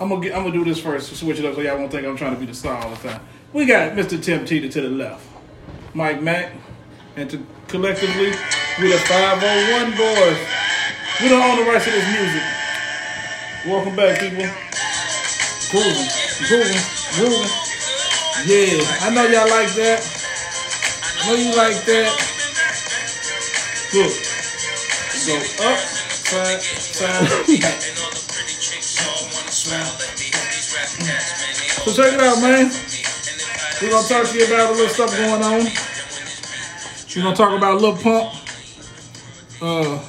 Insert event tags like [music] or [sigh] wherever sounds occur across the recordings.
I'm gonna get, I'm gonna do this first. Switch it up so y'all won't think I'm trying to be the star all the time. We got Mr. Tim Tita to the left, Mike Mack, and to collectively we the 501 boys. We don't own the rights to this music. Welcome back, people. Grooving, grooving, grooving. Yeah, I know y'all like that. I know you like that. Look. So up, side, side, back. [laughs] So check it out, man. We're gonna talk to you about a little stuff going on. We're gonna talk about Lil Pump uh,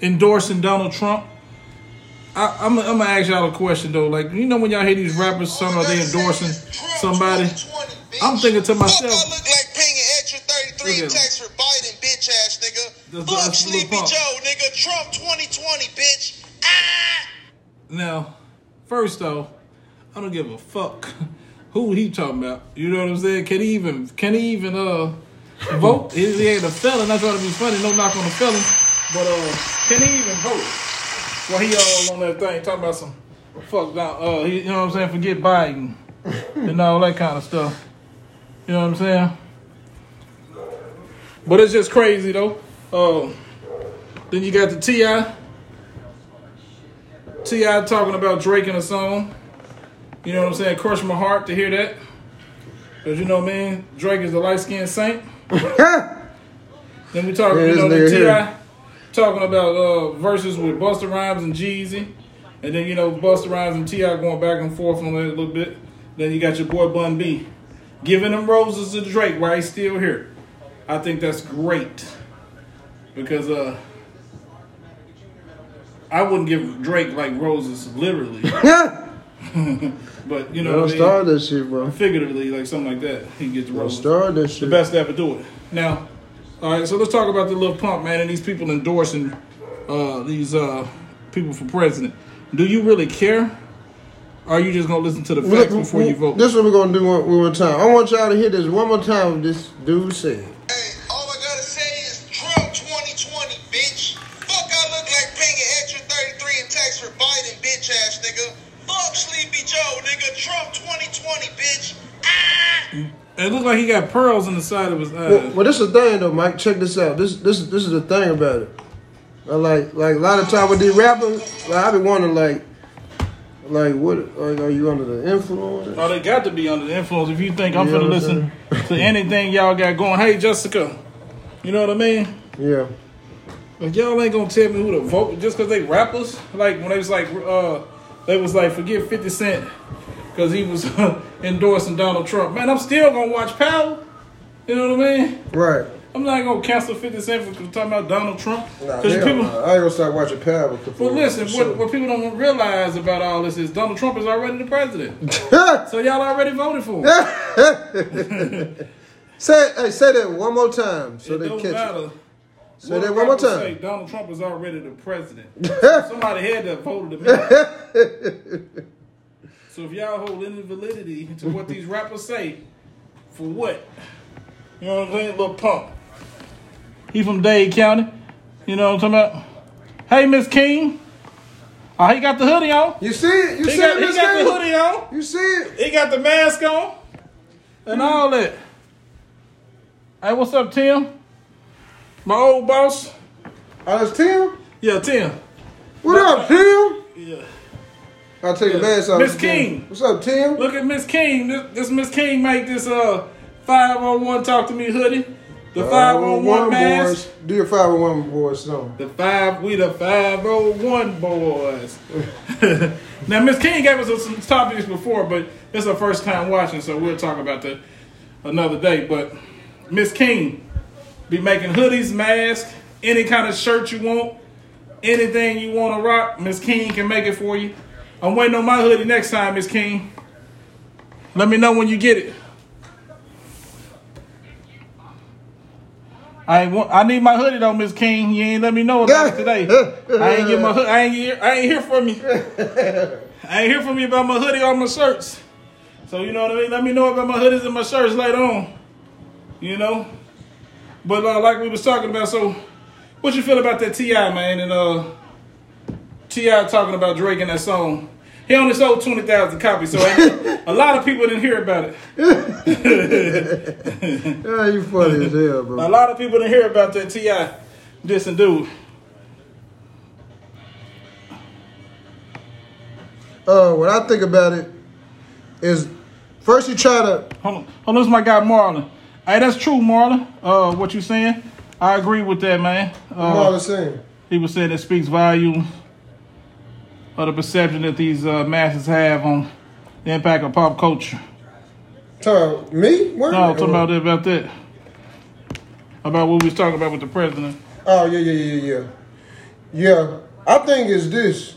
endorsing Donald Trump. I, I'm, I'm gonna ask y'all a question though. Like, you know, when y'all hear these rappers, some are they endorsing somebody? I'm thinking to myself. Fuck, I look like paying an extra 33 Look tax for Biden, bitch ass nigga. Fuck Sleepy Joe, nigga. Trump 2020, bitch. Ah! Now, first though, I don't give a fuck [laughs] who he talking about. You know what I'm saying? Can he even can he even uh vote? He, ain't a felon. I thought it'd be funny. No knock on the felon, but uh, can he even vote? Well, he all on that thing talking about some fuck down. Uh, you know what I'm saying? Forget Biden and all that kind of stuff. You know what I'm saying? But it's just crazy though. Um, then you got the Ti. T.I. talking about Drake in a song. You know what I'm saying? Crush my heart to hear that. Because you know man, Drake is the light skinned saint. [laughs] Then we talking, Yeah, you know, the. T.I. talking about uh, verses with Busta Rhymes and Jeezy. And then, you know, Busta Rhymes and T.I. going back and forth on that a little bit. Then you got your boy Bun B giving them roses to Drake while he's still here. I think that's great. Because uh I wouldn't give Drake like roses literally. [laughs] Yeah. [laughs] But you know, Don't start that shit, bro. figuratively, like something like that, he gets the Don't roses. start that The best to ever do it. Now, all right, so let's talk about the little pump, man, and these people endorsing uh, these uh, people for president. Do you really care? Or are you just gonna listen to the facts before you vote? This is what we're gonna do one, one more time. I want y'all to hear this one more time. This dude said. It looked like he got pearls in the side of his eyes. Well, well, this is the thing though, Mike. Check this out. This this this is the thing about it. Like like a lot of time with these rappers, like I be wondering like like what like are you under the influence? Oh, they got to be under the influence. If you think I'm You gonna listen to anything y'all got going, hey Jessica, you know what I mean? Yeah. Like y'all ain't gonna tell me who to vote just because they rappers. Like when they was like, uh, they was like, forget Fifty Cent because he was uh, endorsing Donald Trump. Man, I'm still gonna watch Power. You know what I mean? Right. I'm not gonna cancel Fifty Cent for talking about Donald Trump Nah, people. I ain't gonna start watching Power. But listen, what, what people don't realize about all this is Donald Trump is already the president. [laughs] so y'all already voted for him. [laughs] say hey, say that one more time so it they catch it. Say What that one more time. Say, Donald Trump is already the president. [laughs] Somebody had to vote him. So if y'all hold any validity to what these rappers say, for what? You know what I'm saying? Little pump. He from Dade County. You know what I'm talking about? Hey, Miss King. Oh, he got the hoodie on. You see it? You He see got, it? he got the hoodie on. You see it? He got the mask on. And hmm. all that. Hey, what's up, Tim? My old boss. Oh, that's Tim. Yeah, Tim. What up, Tim? Yeah. I'll take the Yeah. mask off. Miss King. What's up, Tim? Look at Miss King. This, this Miss King make this uh 501 talk to me hoodie. The 501 mask. boys. Do your 501 boys song. The five, we the 501 boys. [laughs] now, Miss King gave us some topics before, but it's her first time watching, so we'll talk about that another day. But Miss King be making hoodies, masks, any kind of shirt you want, anything you want to rock. Miss King can make it for you. I'm waiting on my hoodie next time, Miss King. Let me know when you get it. I want, I need my hoodie though, Miss King. You ain't let me know about it today. I ain't get my hood. I ain't hear. I ain't hear from you. I ain't hear from you about my hoodie or my shirts. So you know what I mean. Let me know about my hoodies and my shirts later on. You know. But uh, like we was talking about, so what you feel about that Ti man and uh Ti talking about Drake in that song? He only sold twenty thousand copies, so [laughs] a lot of people didn't hear about it. [laughs] Yeah, you funny as hell, bro. A lot of people didn't hear about that Ti dissing dude. Uh, what I think about it is first you try to Hold on, hold on, this is my guy Marlon. Hey, that's true, Marlon. Uh, what you saying? I agree with that, man. all the Uh, same. he was saying it speaks volume of the perception that these uh, masses have on the impact of pop culture. Tell me? Where? No, talking about that, about that. About what we was talking about with the president. Oh yeah, yeah, yeah, yeah. Yeah, I think it's this.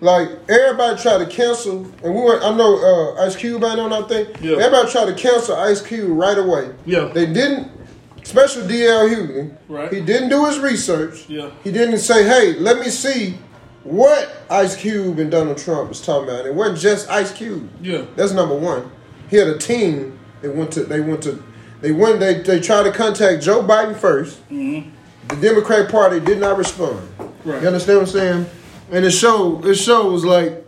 Like everybody try to cancel, and we were. I know uh, Ice Cube ain't on that thing. Yeah. Everybody try to cancel Ice Cube right away. Yeah. They didn't. Special DL Hughley. Right. He didn't do his research. Yeah. He didn't say, "Hey, let me see what Ice Cube and Donald Trump was talking about." It wasn't just Ice Cube. Yeah. That's number one. He had a team. They went to. They went to. They went. They they tried to contact Joe Biden 1st mm-hmm. The Democrat Party did not respond. Right. You understand what I'm saying? And it shows. It shows like.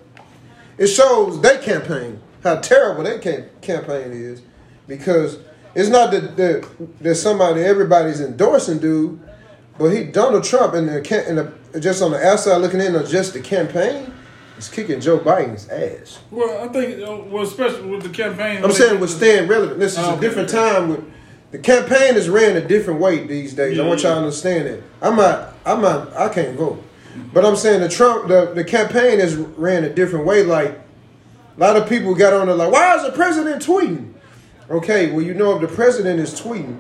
It shows their campaign how terrible their cam- campaign is, because it's not that that, that somebody everybody's endorsing, dude. But he Donald Trump and the, and the just on the outside looking in on just the campaign is kicking Joe Biden's ass. Well, I think, uh, well, especially with the campaign. I'm saying with staying relevant. This is Oh, a different okay. time. With the campaign is ran a different way these days. I want y'all to understand that. I'm not. I'm not. I can't vote. But I'm saying the Trump, the, the campaign is ran a different way. Like a lot of people got on there like, why is the president tweeting? Okay, well you know if the president is tweeting,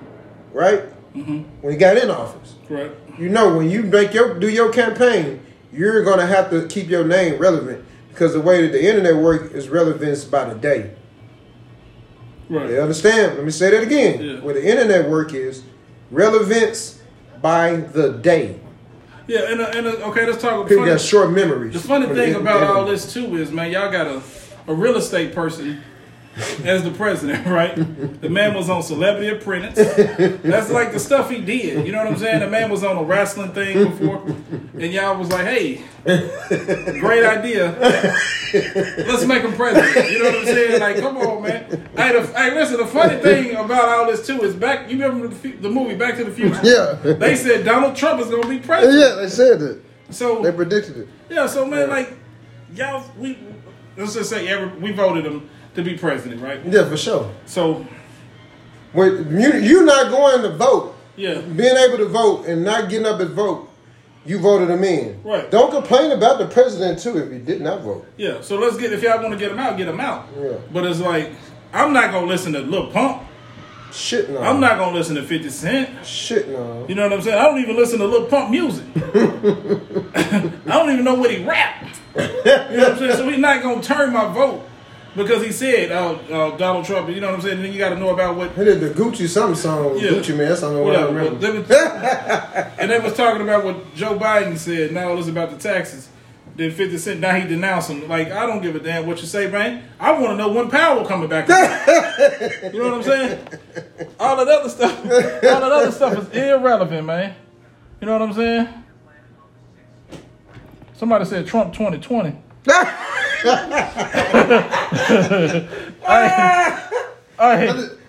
right? Mm-hmm. When he got in office, Right. you know when you make your do your campaign, you're gonna have to keep your name relevant because the way that the internet work is relevance by the day. Right. You understand? Let me say that again. Yeah. Where the internet work is relevance by the day. Yeah, and, uh, and uh, okay, let's talk. People funny- got short memories. The funny thing about all this too is, man, y'all got a, a real estate person [laughs] as the president, right? The man was on Celebrity Apprentice. That's like the stuff he did. You know what I'm saying? The man was on a wrestling thing before, and y'all was like, "Hey, great idea. Let's make him president." You know what I'm saying? Like, come on, man. Hey, the, hey, listen. The funny thing about all this too is back. You remember the, the movie Back to the Future? Yeah. They said Donald Trump is going to be president. yeah, they said that. So They predicted it. yeah, so man, like y'all, we let's just say every, we voted him to be president, right? Yeah, for sure. So When you you not going to vote, yeah, being able to vote and not getting up and vote, you voted him in. Right. Don't complain about the president too if you did not vote. yeah. So let's get if y'all want to get him out, get him out. Yeah. But it's like I'm not gonna listen to Lil Pump. Shit no. I'm not gonna listen to Fifty Cent. Shit no. You know what I'm saying? I don't even listen to Lil Pump music. [laughs] [laughs] I don't even know what he rap. You know what I'm saying? So he's not gonna turn my vote because he said, "Oh, uh, Donald Trump." You know what I'm saying? And then you got to know about what He did the Gucci something song. Yeah. Gucci man, that's the only I remember. They was- [laughs] and they was talking about what Joe Biden said. Now it's about the taxes. Then 50 Cent, now he denounced him. Like, I don't give a damn what you say, man. I want to know when Power coming back. [laughs] you know what I'm saying? All that other stuff, all that other stuff is irrelevant, man. You know what I'm saying? Somebody said Trump 2020. Hey,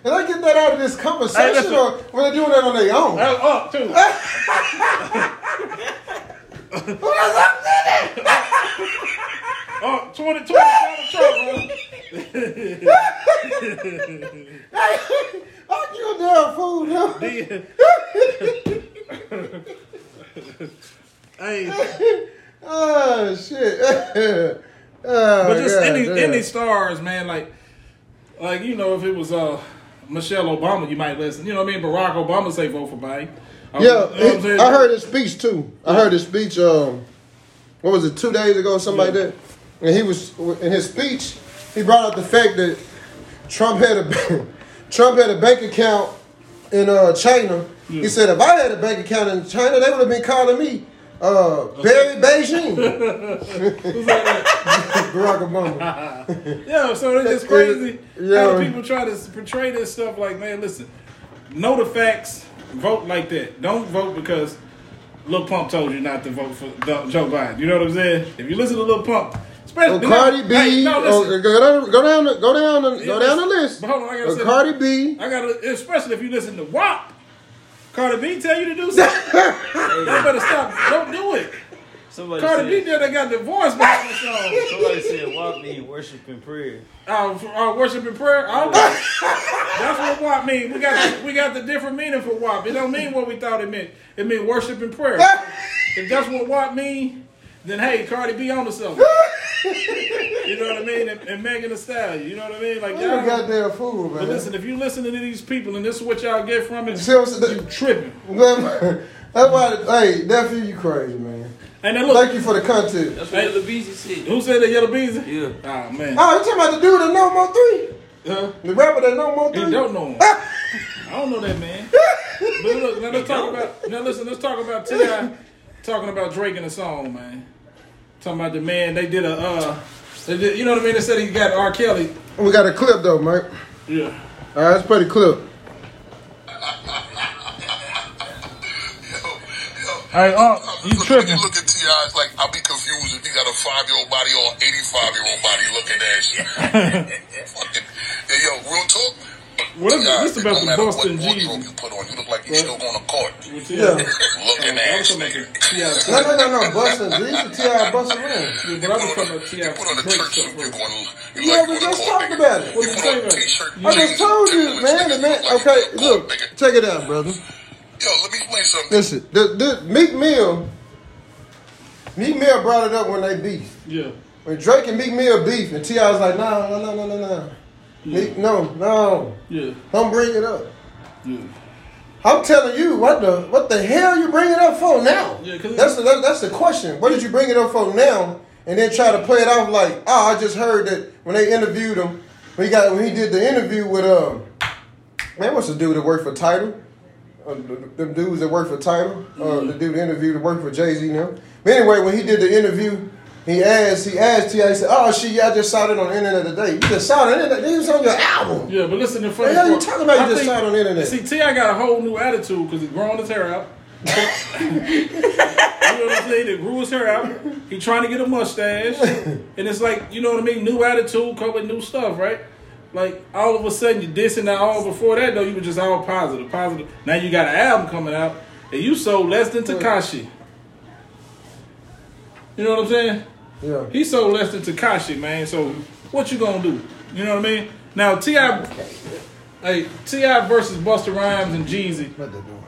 Did I get that out of this conversation or were they doing that on their own? Oh, oh, that [laughs] was up too. [laughs] Oh, 2020 Donald Trump, Oh, [laughs] you damn fool. no. hey, Oh, shit. [laughs] oh, but just God any damn. any stars, man. Like, like you know, if it was uh Michelle Obama, you might listen. You know what I mean? Barack Obama say vote for Biden. Uh, Yeah, you know? I heard his speech too. I heard his speech. Um, what was it? Two days ago, something like that. And he was in his speech. He brought up the fact that Trump had a [laughs] Trump had a bank account in uh, China. He said, if I had a bank account in China, they would have been calling me uh, Barry Beijing. [laughs] [laughs] Barack Obama. [laughs] Yeah, so it's just crazy Yeah. how people try to portray this stuff like, man, listen, know the facts, vote like that. Don't vote because Lil Pump told you not to vote for Joe Biden. You know what I'm saying? If you listen to Lil Pump, Especially Or Cardi B. Hey, no, listen. go down, go down, go down, go down the list. But hold on, I gotta say- Cardi B. I gotta, especially if you listen to WAP. Cardi B tell you to do something. [laughs] Y'all better stop. Don't do it. Somebody Cardi B said, did. They got divorced the song. somebody said, "Walk me worship and prayer." Uh, uh, worship and prayer. I don't. That's what WAP mean. We got the, we got the different meaning for WAP. It don't mean what we thought it meant. It mean worship and prayer. if that's what WAP mean, then hey, Cardi B on to something. You know what I mean? And, and Megan Thee Stallion. You know what I mean? Like You a y'all. goddamn fool, man. But listen, if you listening to these people and this is what y'all get from it, See what I'm you tripping. [laughs] That's why, hey, nephew, you crazy, man. And then look, Thank you for the content. That's what Lil Beezy said. who said that Yella Beezy? Yeah. Oh man, Oh, you talking about the dude that No More 3? huh? The rapper that No More 3? He don't know him. Ah! I don't know that man. [laughs] But look, now let's talk about now. Listen, let's talk about Ti talking about Drake in the song, man. Talking about the man they did a uh, they did, you know what I mean? They said he got R. Kelly. We got a clip, though, Mike. Yeah. All right, let's play the clip. Hey, uh, you look, tripping? You look at T.I.'s like, I'll be confused if he got a five year old body or an 85 year old body looking at you. [laughs] Fucking, hey, yo, real talk. Well, this- this it about don't the matter Boston what wardrobe Jeezy. you put on, you look like you still going to court. [laughs] Yeah. Looking I was ass talking nigga. about [laughs] No, no, no, no. Bustin' Jeezy, T.I. bustin' around. But I was talking T.I. You put on a church suit, you're going, you Yeah, we you going to just talked about it. What You you put on talking a about? t-shirt, I just told you, man. The man. Okay, you going to look. court. Check it out, brother. Yo, let me explain something. Listen, the, the Meek Mill, Meek Mill brought it up when they beef. Yeah. When Drake and Meek Mill beef, and T.I. was like, no, no, no, no, no, no. Meek, no, no. Yeah. Don't bring it up. Yeah. I'm telling you, what the what the hell you bring it up for now? Yeah, that's the that, that's the question. What did you bring it up for now? And then try to play it off like, oh, I just heard that when they interviewed him, when he got when he did the interview with um, man, what's the dude that worked for Tidal? Uh, the, the dudes that work for Tidal, uh, the dude that interviewed that worked for Jay Z now. But anyway, when he did the interview, he asked he asked T.I. He said, "Oh, shit, yeah, I just saw it on the internet today. You just saw it on the internet. It was on your album." Yeah, but listen, the funny hell you talking about? You I just think- saw it on the internet. See, Ti got a whole new attitude because he's growing his hair out. [laughs] you know what I'm saying? He grew his hair out. He trying to get a mustache, and it's like you know what I mean. New attitude, come with new stuff, right? Like all of a sudden you're dissing now. All before that though, you were just all positive, positive. Now you got an album coming out, and you sold less than Tekashi. You know what I'm saying? Yeah. He sold less than Tekashi, man. So what you gonna do? You know what I mean? Now Ti, hey Ti versus Busta Rhymes and Jeezy. What they doing?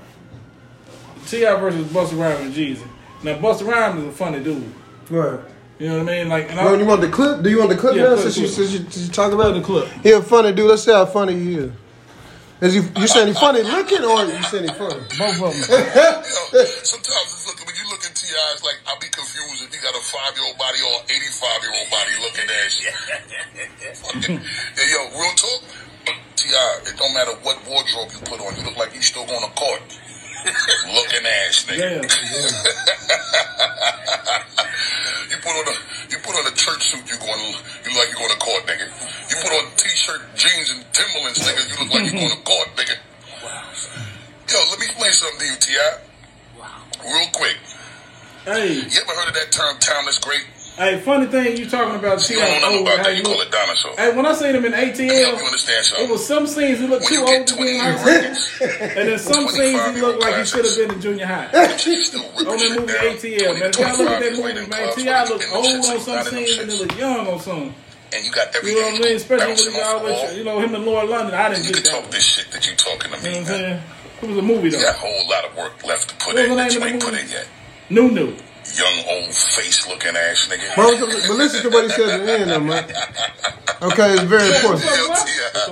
Ti versus Busta Rhymes and Jeezy. Now Busta Rhymes is a funny dude. Right. You know what I mean? Like, and Bro, I, you want the clip? Do you want the clip Yeah, now? play the Since you, clip. since you, since you talk about the clip. he a funny dude. Let's see how funny he is. Is he? You saying he funny looking or you saying he funny? Both of them. [laughs] Sometimes it's looking when you look at T.I.'s like I'll be confused if he got a five year old body or an eighty five year old body looking at you. [laughs] Hey, yo, real talk. T.I., it don't matter what wardrobe you put on, you look like you still going to court. [laughs] looking ass nigga. Yeah. [laughs] You put on a you put on a church suit, you going you look like you going to court, nigga. You put on t-shirt, jeans, and Timberlands, nigga. You look like you going to court, nigga. Yo, let me explain something to you, Ti. Wow. Real quick. Hey, You ever heard of that term, timeless great? hey, funny thing you talking about Ti You don't know about that. You call it dinosaur. Hey, when I seen him in me help you ATL, understand it was some scenes he looked When too old to be in high school, [laughs] and then some scenes he looked like he should have been in junior high. you on that movie down. ATL, man. If y'all look at that movie, man, Ti fucking look old on some scenes and he shits. look young on some. And you got everything You know what I mean? Especially when bouncing he off the always, wall. you know, him and Laura London. I didn't You get that. talk this shit that you talking to You know me, what I'm saying? It was a movie You though. got a whole lot of work left to put in that you ain't put in yet. New New. Young old face looking ass nigga. But, but listen to what he said at the end, though, man. Okay, it's very important. Yo, What? T.I.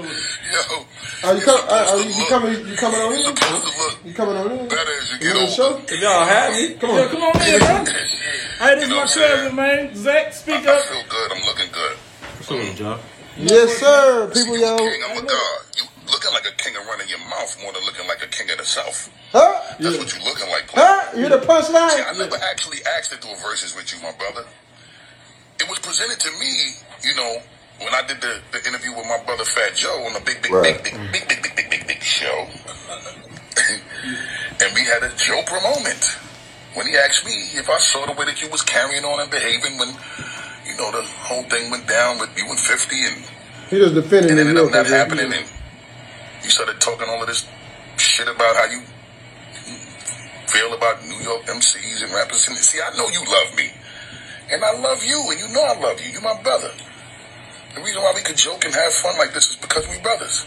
Yo. Are you, com- are, are you, you coming? You coming on You're in? supposed to look You coming on in? better as you You get on the show? If y'all have me, Come Yeah, on. come on in, bro. Hey, this is my what cousin, man. Zach, speak I up. feel good. I'm looking good. what's up, y'all? Yes, sir. People, you a y'all. I'm a god. You looking like a king of running your mouth more than looking like a king of the south. Huh? That's what you looking like. player. Huh? You the See, punchline? I never actually asked to do a verses with you, my brother. It was presented to me, you know, when I did the, the interview with my brother Fat Joe on the big, big, Right. big, big, big, big, big, big, big, big show. [laughs] and we had a Joker moment when he asked me if I saw the way that you was carrying on and behaving when, you know, the whole thing went down with you and 50 and He just defending it ended up not happening and you started talking all of this shit about how you feel about New York MCs and rappers. And see, I know you love me. And I love you, and you know I love you. You're my brother. The reason why we could joke and have fun like this is because we brothers.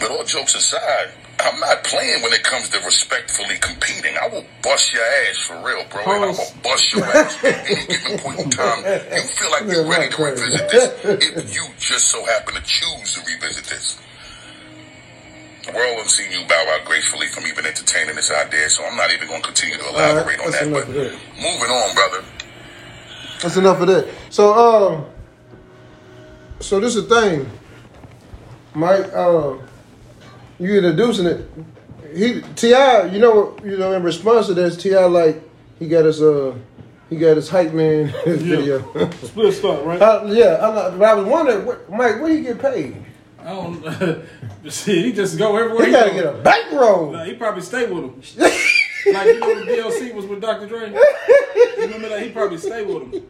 But all jokes aside, I'm not playing when it comes to respectfully competing. I will bust your ass for real, bro. And I'm gonna bust your ass at any given point in time. You feel like you're ready to revisit this if you just so happen to choose to revisit this. The world has seen you bow out gracefully from even entertaining this idea, so I'm not even going to continue to elaborate on that. But that. moving on, brother. That's enough of that. So, um, so this is the thing, Mike. Uh, you introducing it. He Ti, you know, you know, in response to this, Ti like he got his uh, he got his hype man his [laughs] Yeah. video. Split start, right? Uh, yeah, I'm but I was wondering, what, Mike, where he get paid? I don't. [laughs] see, he just go everywhere. He gotta go. get a bankroll. Nah, he probably stay with him. [laughs] like you know, when D.O.C. was with Dr. Dre. You remember that? He probably stay with him.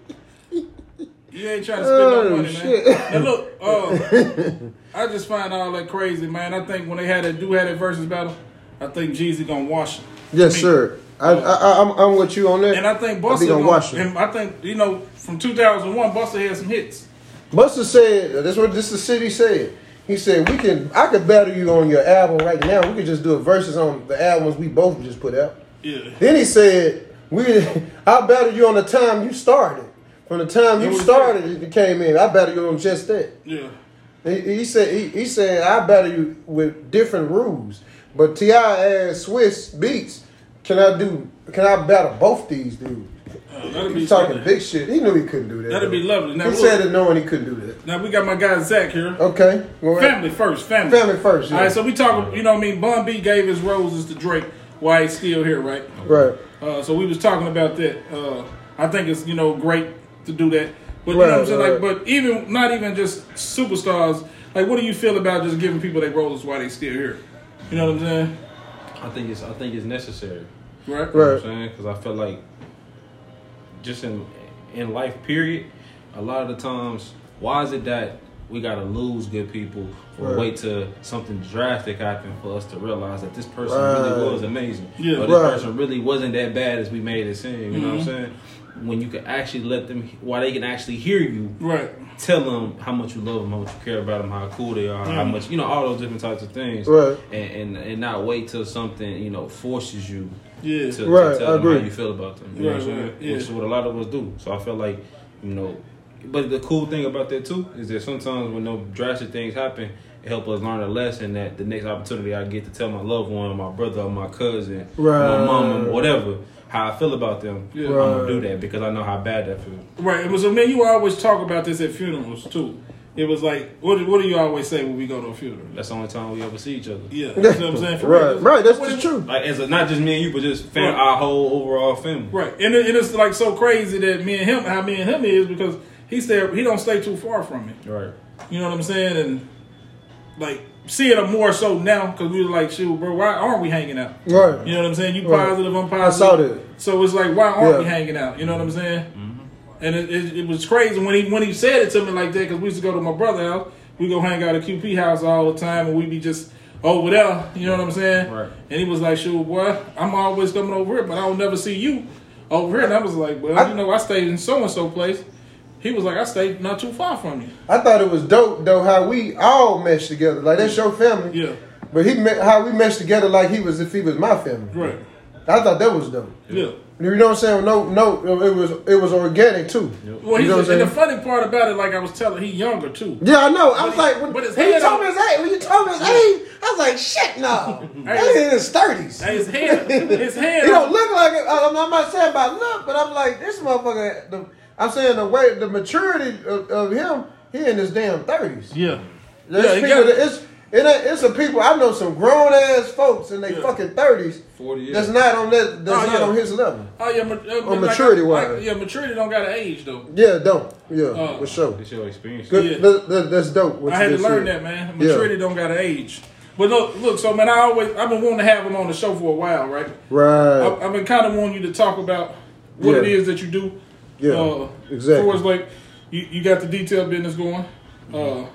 You ain't trying to spend Oh, no money, shit. man. Now look, uh, I just find all that crazy, man. I think when they had that do had it versus battle, I think Jeezy gonna wash it. Yes, I mean, sir. I, I, I, I'm, I'm with you on that. And I think think I'm gonna, watching. and I think you know from 2001, Busta had some hits. Buster said, "That's what this the city said." He said, "We can, I could battle you on your album right now. We could just do a verses on the albums we both just put out." Yeah. Then he said, "We, [laughs] I battle you on the time you started. From the time you started, you came in. I battle you on just that." Yeah. He, he said, he, he said, I battle you with different rules. But Ti asked Swizz Beatz, "Can I do? Can I battle both these dudes?" That'd He's talking something. big shit. He knew he couldn't do that. That'd be lovely. Now, he look- said it knowing he couldn't do that. Now we got my guy Zach here. Okay. Family first, family. Family first, yeah. All right, so we talk. You know, what I mean, Bun B gave his roses to Drake while he's still here, right? Right. Uh, so we was talking about that. Uh, I think it's you know great to do that, but you know what I'm saying. Like, right. but even not even just superstars. Like, what do you feel about just giving people their roses while they still here? You know what I'm saying? I think it's I think it's necessary. Right. You know what I'm Right. saying? Because I feel like just in in life, period, a lot of the times, why is it that we gotta lose good people or Right. wait till something drastic happen for us to realize that this person Right. really was amazing, Yeah. or this Right. person really wasn't that bad as we made it seem. You know what I'm mm-hmm. saying? When you can actually let them, while they can actually hear you, Right. tell them how much you love them, how much you care about them, how cool they are, how Mm. much you know, all those different types of things, Right. And, and and not wait till something you know forces you Yeah. to, Right, to tell I them agree. how you feel about them. You know Right, what I'm saying? right, yeah. Which is what a lot of us do. So I feel like you know, but the cool thing about that too is that sometimes when no drastic things happen, it help us learn a lesson that the next opportunity I get to tell my loved one, my brother, or my cousin, Right. my mom, or whatever. How I feel about them, Yeah. I'm gonna do that because I know how bad that feels. Right. It was. I mean, you always talk about this at funerals too. It was like, what, do- what do you always say when we go to a funeral? That's the only time we ever see each other. Yeah, [laughs] you know what I'm saying. For real. Right. Right. That's What the truth. Like as a, not just me and you, but just fam- Right. our whole overall family. Right, and, it, and it's like so crazy that me and him, how me and him is because he stay, he don't stay too far from me. Right. You know what I'm saying? And like seeing him more so now because we were like, shoot, bro, why aren't we hanging out? Right. You know what I'm saying? You Right. positive, I'm positive. I positive. saw that. So it's like, why aren't we hanging out? You know what I'm saying? Mm-hmm. And it, it, it was crazy when he when he said it to me like that because we used to go to my brother's house. We go hang out at QP house all the time, and we'd be just over there. You know what I'm saying? Right. And he was like, "Sure, boy, I'm always coming over here, but I don't never see you over here." And I was like, "Well, I- you know, I stayed in so and so place." He was like, "I stayed not too far from you." I thought it was dope though how we all meshed together. Like that's your family. Yeah. But he me- how we meshed together like he was if he was my family. Right. I thought that was dope. Yeah. You know what I'm saying? No, no, it was it was organic too. Well, you he's know what I'm and the funny part about it, like I was telling, he younger too. Yeah, I know. I was But like, he- when, but his when you head told me on- his age, when you told me his age, I was like, shit, no. [laughs] Hey, That in his thirties. Hey, his hand, his [laughs] hand. He don't look like it. I'm, I'm not saying about look, but I'm like this motherfucker. The, I'm saying the way the maturity of, of him, he in his damn thirties. yeah. There's Yeah, people got- it's it ain't, it's some people I know some grown ass folks in their Yeah. fucking thirties 40 years. that's not on that that's Oh, not yeah. on his level. Oh yeah, ma- uh, Or like, maturity-wise. like, yeah, maturity don't got an age though. Yeah, don't. Yeah, Oh. for sure. It's your experience. Good. Yeah. that- that- that's dope. what I you had to learn said. that, man. Yeah. Maturity don't got an age. But look, look. So man, I always I've been wanting to have him on the show for a while, right? Right. I, I've been kind of wanting you to talk about what it Yeah. is that you do. Yeah, Uh, exactly. So it's like you, you got the detail business going. Uh,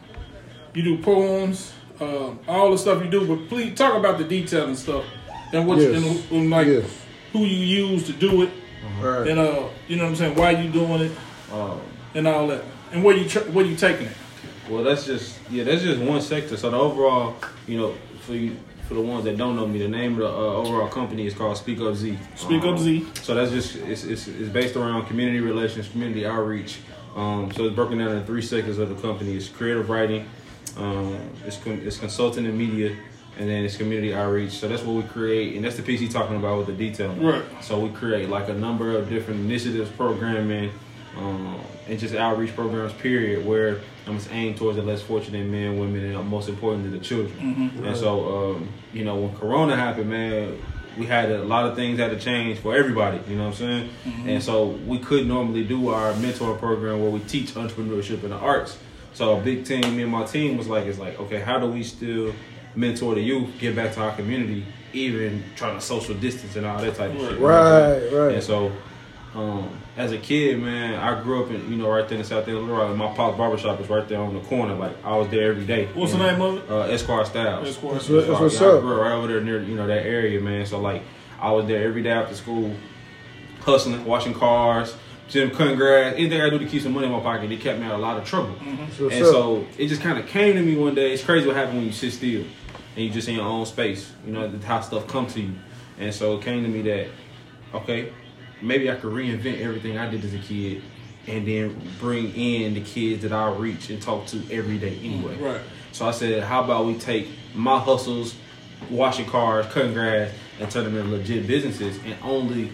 you do poems, uh, all the stuff you do. But please talk about the detail and stuff and what you, Yes. and, and like Yes. who you use to do it, Right. and uh, you know what I'm saying, why you doing it, Um, and all that, and where you tr- where you taking it. Well, that's just yeah, that's just one sector. So the overall, you know, for you for the ones that don't know me, the name of the uh, overall company is called Speak Up Z. Speak Up Um, Z. So that's just it's, it's, it's based around community relations, community outreach. Um, so it's broken down into three sectors of the company. It's creative writing, um, it's con- it's consulting and media, and then it's community outreach. So that's what we create, and that's the piece he's talking about with the detailing. Right. So we create like a number of different initiatives, programming, um, and just outreach programs. Period, where um, it's aimed towards the less fortunate men, women, and uh, most importantly, the children. And so, um, you know, when Corona happened, man, we had a lot of things had to change for everybody. You know what I'm saying? And so we could normally do our mentor program where we teach entrepreneurship and the arts. So a big team, me and my team was like, it's like, okay, how do we still mentor the youth, give back to our community, even trying to social distance and all that type of shit. you know what I'm saying? Right, right. And so, um, as a kid, man, I grew up in you know right there in South End of Little Rock. My pop's barbershop is right there on the corner. Like I was there every day. What's the name of it? Uh, Esquire Styles. Esquire That's Styles. what- that's what's yeah, I up. grew up right over there near you know that area, man. So like I was there every day after school, hustling, washing cars, just cutting grass, anything I do to keep some money in my pocket. It kept me out of a lot of trouble. That's what's and up. so it just kind of came to me one day. It's crazy what happens when you sit still and you just in your own space. You know the- how stuff come to you. And so it came to me that okay, maybe I could reinvent everything I did as a kid. And then bring in the kids that I reach and talk to every day anyway. Mm, right. So I said, how about we take my hustles, washing cars, cutting grass, and turn them into legit businesses and only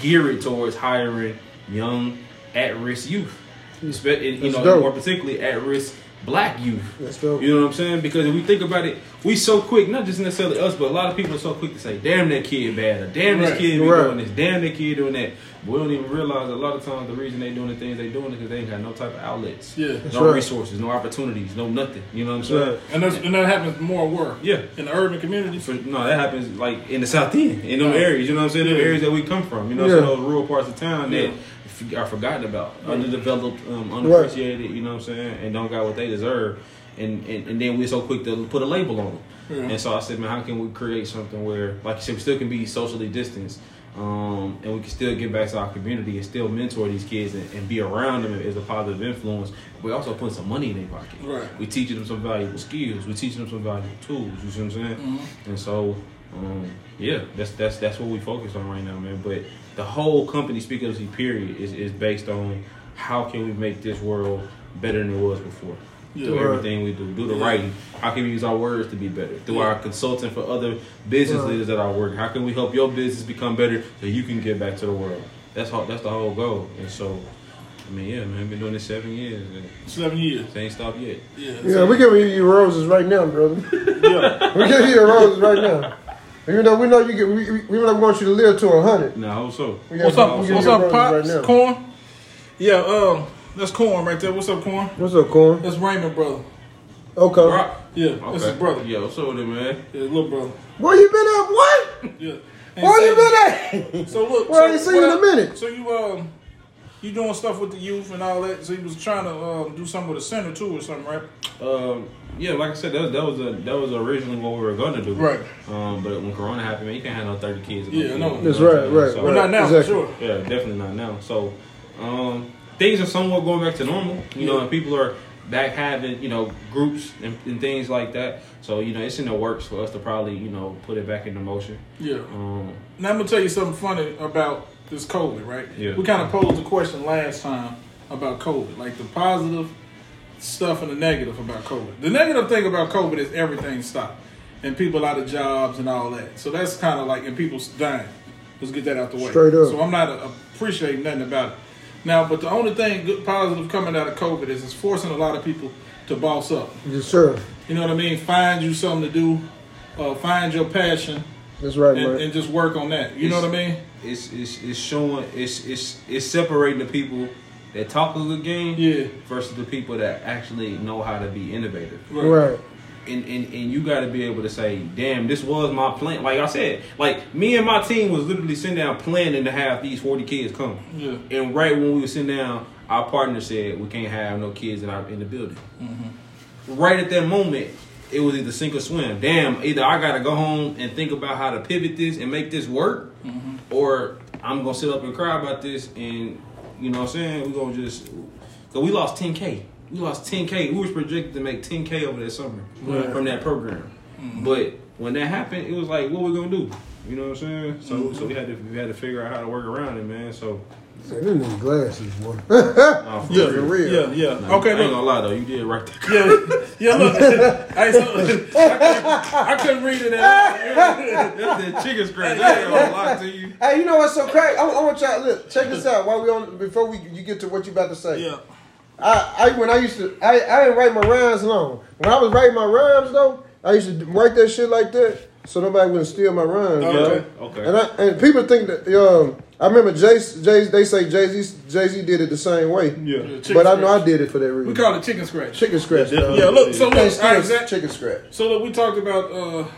gear it towards hiring young, at-risk youth. Mm. Espe- You know, dope. more particularly at-risk black youth. That's dope. You know what I'm saying? Because if we think about it, we so quick, not just necessarily us, but a lot of people are so quick to say, damn that kid bad, or damn this Right. kid be Right. doing this, damn that kid doing that. We don't even realize a lot of times the reason they doing the things they doing is because they ain't got no type of outlets. Yeah. That's no right. resources, no opportunities, no nothing. You know what I'm saying? right. And, that's, and that happens more where? Yeah. In the urban communities? For, no, that happens like in the South End, in those Right. areas. You know what I'm saying? Them Yeah. areas that we come from. You know, Yeah. so those rural parts of town Yeah. that f- are forgotten about, underdeveloped, um, Right. You know what I'm saying? And don't got what they deserve. And and, and then we're so quick to put a label on them. Yeah. And so I said, man, how can we create something where, like you said, we still can be socially distanced, um, and we can still get back to our community and still mentor these kids and, and be around them as a positive influence. We also put some money in their pocket. Right. We teaching them some valuable skills. We teaching them some valuable tools. You see what I'm saying? Mm-hmm. And so, um, yeah, that's that's that's what we focus on right now, man. But the whole company, Speak Up Z period, is is based on how can we make this world better than it was before. Yeah. Through everything we do, do the writing. How can we use our words to be better? Through Yeah. our consulting for other business Right. leaders that are working. How can we help your business become better so you can get back to the world? That's how, that's the whole goal. And so, I mean, yeah, man, been doing this seven years and Seven years. it ain't stopped yet. Yeah. Yeah, we giving you roses right now, brother. [laughs] yeah. we giving you roses right now. Even though we know you get, we, we, even though we want you to live to a hundred. Nah, I hope so. What's up? we What's up, Pops? right. Corn? Yeah, um, that's Corn right there. What's up, Corn? What's up, Corn? That's Raymond, brother. Okay. Rock. Yeah, Okay. that's his brother. Yeah, what's up with it, man? Yeah, his little brother. Where you been at? What? Yeah. And Where so- you been at? So look, Well, I so ain't seen you in a minute. So you um, you doing stuff with the youth and all that. So you was trying to um, do something with the center too, or something, right? Um, yeah, like I said, that was, that was a, that was originally what we were gonna do. Right. Um, but when Corona happened, man, you can't have no thirty kids. in Yeah, the I know. field, That's you what right, I'm right, So- But not now, exactly. for sure. Yeah, definitely not now. So, um, things are somewhat going back to normal. You know, and people are back having you know groups and, and things like that. So you know, it's in the works for us to probably you know put it back into motion. Yeah. Um, Now I'm gonna tell you something funny about this COVID, right? Yeah. We kind of posed the question last time about COVID, like the positive stuff and the negative about COVID. The negative thing about COVID is everything stopped and people out of jobs and all that. So that's kind of like and people's dying. Let's get that out the way. Straight up. So I'm not appreciating nothing about it. Now, but the only thing good positive coming out of COVID is it's forcing a lot of people to boss up. Yes, sir. You know what I mean? Find you something to do. Uh, find your passion That's right, and, man. and just work on that. You know what I mean? It's it's it's showing it's it's it's separating the people that talk a good game Yeah. versus the people that actually know how to be innovative. right. and, and, and you got to be able to say, damn, this was my plan. Like I said, like me and my team was literally sitting down planning to have these 40 kids come. Yeah. And right when we were sitting down, our partner said, we can't have no kids in our in the building. Mm-hmm. Right at that moment, it was either sink or swim. Damn, either I got to go home and think about how to pivot this and make this work, mm-hmm. Or I'm going to sit up and cry about this and, you know what I'm saying, we're going to just, because we lost 10K. We lost 10K. We was projected to make 10K over that summer Right. from that program. Mm-hmm. But when that happened, it was like, what we gonna do? You know what I'm saying? So mm-hmm. so we had to we had to figure out how to work around it, man. So Man, them niggas glasses, boy. [laughs] uh, for Yeah, real. real. Yeah, yeah. Nah, okay, I ain't look. gonna lie though, you did right there. Yeah, yeah. Look, [laughs] hey, so, I, couldn't, I couldn't read it. At That's [laughs] that chicken scratch. I ain't gonna lie to you. Hey, you know what's so crazy? I, I want y'all look. Check this out. While we on, before we you get to what you about to say. yeah. I, I when I used to I, I didn't write my rhymes long. When I was writing my rhymes though, I used to write that shit like that so nobody wouldn't steal my rhymes. Okay. bro. Okay. And I, and people think that um I remember Jay Jay they say Jay Z Jay Z did it the same way. Yeah, chicken But I know. I did it for that reason. We call it chicken scratch. chicken scratch. Yeah. Yeah, look. So look, Hey, all right, Zach, chicken scratch. So look, we talked about uh,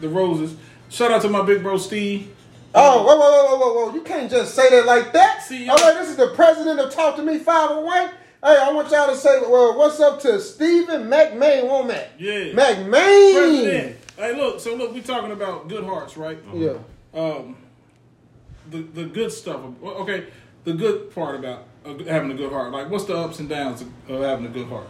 the roses. Shout out to my big bro Steve. Oh, whoa, whoa, whoa, whoa, whoa! You can't just say that like that. See, All right, this is the president of Talk to Me 501. Hey, I want y'all to say, well, what's up to Stephen McMahon Womack? Yeah. McMahon. President. Hey, look. So look, we talking about good hearts, right? Yeah. Um, the the good stuff. Okay, the good part about uh, having a good heart. Like, what's the ups and downs of, of having a good heart?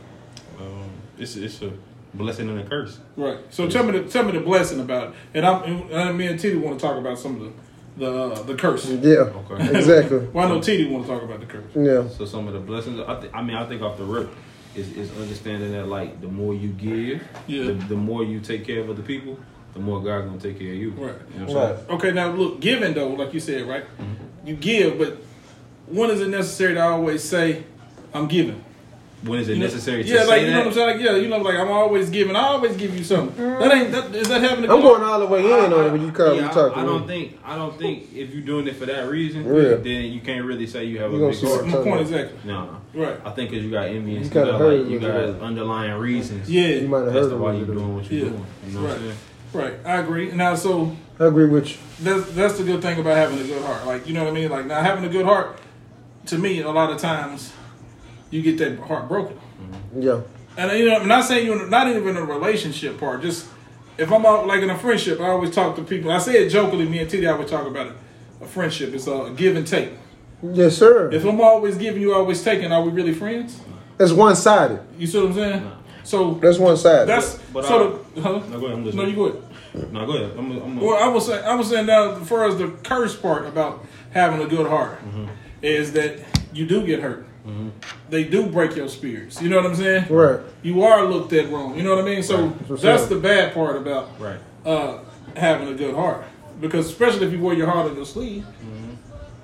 Um, it's it's a blessing and a curse. Right. So tell me the tell me the blessing about it. And I'm and me and Titi want to talk about some of the the uh, the curse. Yeah. Okay. [laughs] Exactly. Why I know Titi want to talk about the curse. Yeah. So some of the blessings, I, th- I mean, I think off the rip is, is understanding that like the more you give, Yeah. the, the more you take care of other people, the more God's gonna take care of you. Right. You know what I'm Right. Okay, now look, giving though, like you said, right? Mm-hmm. You give, but when is it necessary to always say, "I'm giving"? When is it You know- necessary to yeah, say like you that? know what I'm saying. Like, yeah, you know, like I'm always giving. I always give you something. That ain't that. Is that having a I'm going all the way in on it when you come. Yeah, you talk to I, I don't think I don't think if you're doing it for that reason, Yeah. then you can't really say you have You a gonna big see heart. My point exactly. No, Right. I think because you got envy and You you, got like you got underlying reasons. Yeah. You might have heard the of why you're doing what you're Yeah. doing. You know what I'm saying? Right. I agree. Now, so I agree with you. that's that's the good thing about having a good heart. Like you know what I mean. Like now having a good heart, to me, a lot of times, you get that heart broken. Mm-hmm. Yeah. And you know, I'm not saying you're not even in a relationship part. Just if I'm out like in a friendship, I always talk to people. I say it jokingly. Me and Titi would talk about it. A friendship is a give and take. Yes, sir. If I'm always giving, you always taking, are we really friends? That's one sided. You see what I'm saying? So That's one side. that's But so. The, huh? No, go ahead. I'm No, you go ahead. No, go ahead. I'm, I'm, Well, I was saying, I was saying now, as far as the curse part about having a good heart, mm-hmm. is that you do get hurt. Mm-hmm. They do break your spirits. You know what I'm saying? right. You are looked at wrong. You know what I mean? So What's that's up? the bad part about right. uh, having a good heart. Because especially if you wear your heart on your sleeve, mm-hmm.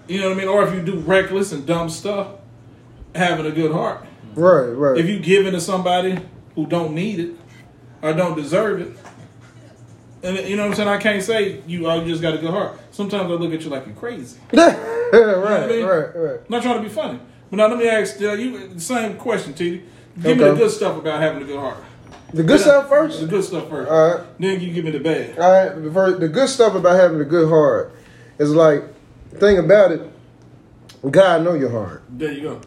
you know what I mean? Or if you do reckless and dumb stuff, having a good heart. Right. Right. If you give it to somebody who don't need it or don't deserve it, and you know what I'm saying? I can't say you, oh, you just got a good heart. Sometimes I look at you like you're crazy. [laughs] right. I mean? Right. Right. I'm not trying to be funny. But now let me ask uh, you the same question, T. Give me the good stuff about having a good heart. The good stuff first. The good stuff first. All right. Then you give me the bad. All right, the, good stuff about having a good heart is like, the thing about it, God know your heart. There you go.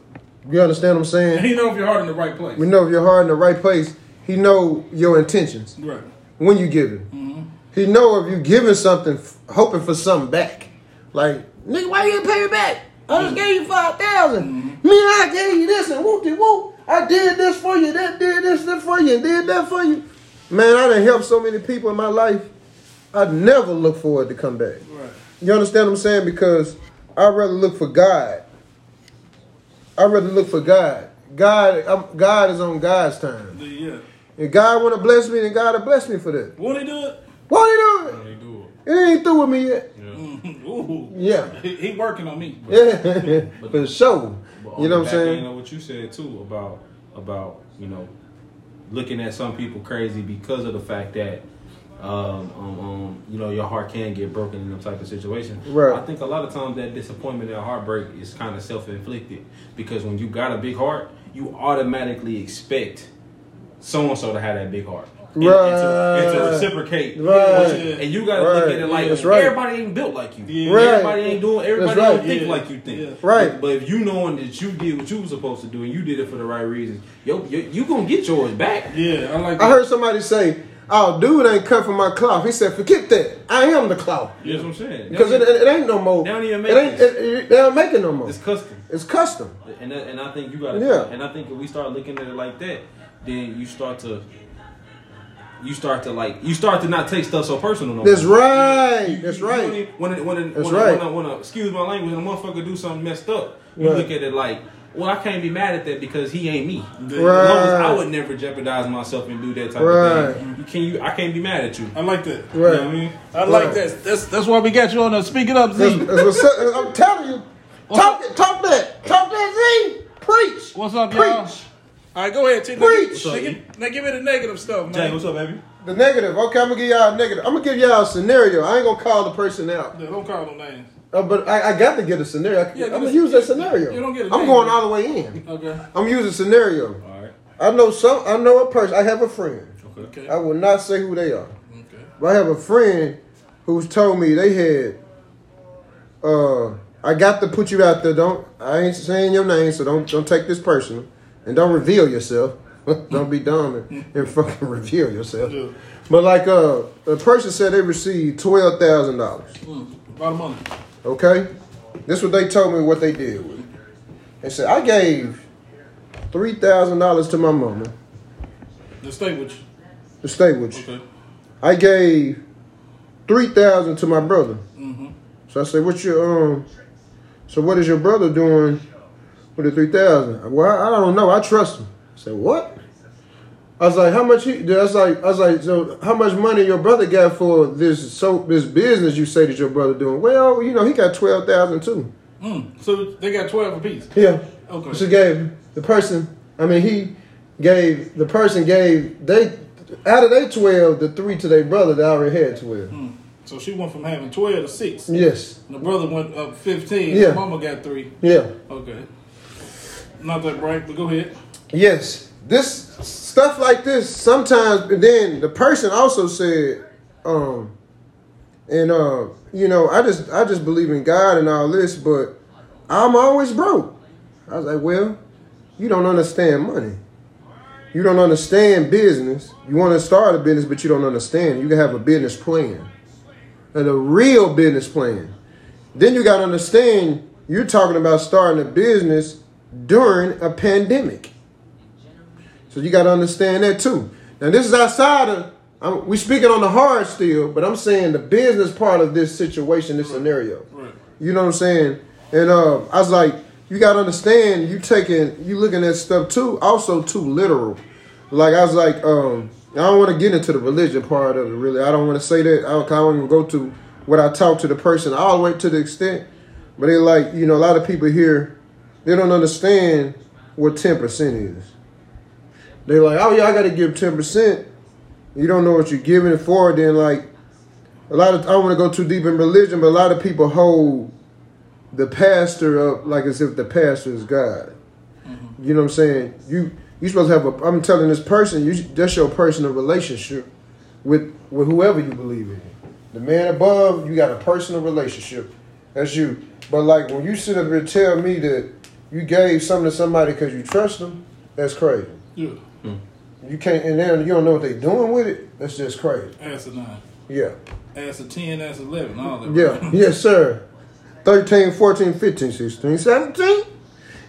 You understand what I'm saying? he know if your heart in the right place. We know if your heart in the right place. He know your intentions Right. when you give it. Mm-hmm. He know if you giving something, f- hoping for something back. Like, nigga, why you didn't pay me back? I just mm-hmm. gave you five thousand. Mm-hmm. Me, and I gave you this and whoop de whoop. I did this for you, that did this, that for you, and did that for you. Man, I done helped so many people in my life. I'd never look for it to come back. Right. You understand what I'm saying? Because I'd rather look for God. I'd rather look for God. God, I'm, God is on God's time. Yeah. If God want to bless me, then God will bless me for that. Won't he do it? What he doing? They do It it ain't through with me yet. Mm-hmm. Ooh. Yeah. He, he working on me. [laughs] Yeah. for sure. But on You know what I'm saying? end of what you said too about about you know looking at some people crazy because of the fact that um, um, um, you know your heart can get broken in them type of situations. Right. I think a lot of times that disappointment and heartbreak is kind of self inflicted because when you got a big heart, you automatically expect so and so to have that big heart. and, and to, and to reciprocate. Right. And you gotta look at it like That's right. everybody ain't built like you. Yeah. Right. Everybody ain't doing. Everybody That's don't think Yeah. like you think. Yeah. Right. But, but if you knowing that you did what you was supposed to do and you did it for the right reasons, yo, you, you gonna get yours back. Yeah, I like. I heard somebody say, "Oh, dude ain't cut for my cloth." He said, "Forget that. I am the cloth That's what I'm saying. because it, it, it ain't no more. They don't even make it make ain't. this. It, it- they don't make it no more. It's custom. It's custom. And that, and I think you gotta Yeah. and I think if we start looking at it like that, then you start to you start to like you start to not take stuff so personal no That's more. right. You- That's you know what I right. mean? When it, when it, That's when, right. when, a, when a, excuse my language, when a motherfucker do something messed up, you Right. look at it like, well, I can't be mad at that because he ain't me. Right. As long as I would never jeopardize myself and do that type Right. of thing. You can you I can't be mad at you. I like that. You know Right. what I mean? I like Right. that. That's that's why we got you on the Speak It Up That's, Z. that's what's up. Uh, I'm telling you. Talk it. Talk that. Talk that Z. Preach. What's up, y'all? Preach. All right, go ahead, T. Now, Preach. now, give, now give me the negative stuff, man. Jay, what's up, baby? The negative. Okay, I'm gonna give y'all a negative. I'm gonna give y'all a scenario. I ain't gonna call the person out, Yeah, don't call no names. Uh, but I, I got to get a scenario. I, am gonna use that scenario. You don't get a I'm going man. all the way in. Okay. I'm using scenario. All right. I know some. I know a person. I have a friend. Okay. I will not say who they are. Okay. But I have a friend who's told me they had. Uh, I got to put you out there. Don't I ain't saying your name, so don't don't take this personal, and don't reveal yourself. [laughs] don't be dumb and, and fucking [laughs] reveal yourself. Yeah. But like uh, a person said they received twelve thousand dollars. Mm, a lot of money. Okay, this what they told me what they did with. it. They said I gave three thousand dollars to my mama The stay with you. to stay with you. Okay. I gave three thousand to my brother. Mm-hmm. So I said, "What's your um? So what is your brother doing with the three thousand? Well, I, I don't know. I trust him." I said, "What?" I was like, "How much?" He, I was like, "I was like, so how much money your brother got for this so this business you say that your brother doing?" Well, you know, he got twelve thousand too. Mm. So they got twelve apiece. Yeah. Okay. She gave the person. I mean, he gave the person gave they out of they twelve, the three to their brother that already had twelve. Mm. So she went from having twelve to six. Yes. And the brother went up fifteen. Yeah. Mama got three. Yeah. Okay. Not that bright, but go ahead. Yes, this stuff like this sometimes. And then the person also said, um, and uh, you know, I just I just believe in God and all this, but I'm always broke. I was like, well, you don't understand money. You don't understand business. You want to start a business, but you don't understand. You can have a business plan, and a real business plan. Then you got to understand. You're talking about starting a business during a pandemic. So you got to understand that too. Now this is outside of I'm, we speaking on the hard still, but I'm saying the business part of this situation, this scenario. Right. You know what I'm saying? And uh, I was like, you got to understand, you taking, you looking at stuff too, also too literal. Like I was like, um, I don't want to get into the religion part of it. Really, I don't want to say that. I don't, I don't even go to what I talk to the person all the way to the extent. But they like, you know, a lot of people here, they don't understand what ten percent is. They're like, oh yeah, I got to give ten percent. You don't know what you're giving it for. Then like, a lot of I don't want to go too deep in religion, but a lot of people hold the pastor up like as if the pastor is God. Mm-hmm. You know what I'm saying? You you supposed to have a. I'm telling this person, you that's your personal relationship with with whoever you believe in. The man above, you got a personal relationship. That's you. But like when you sit up here and tell me that you gave something to somebody because you trust them, that's crazy. Yeah. You can't, and then you don't know what they're doing with it. That's just crazy. Ass a nine. Yeah. Ass a ten. Ass eleven. All that. Yeah. yes, sir. 13, 14, 15, 16, 17.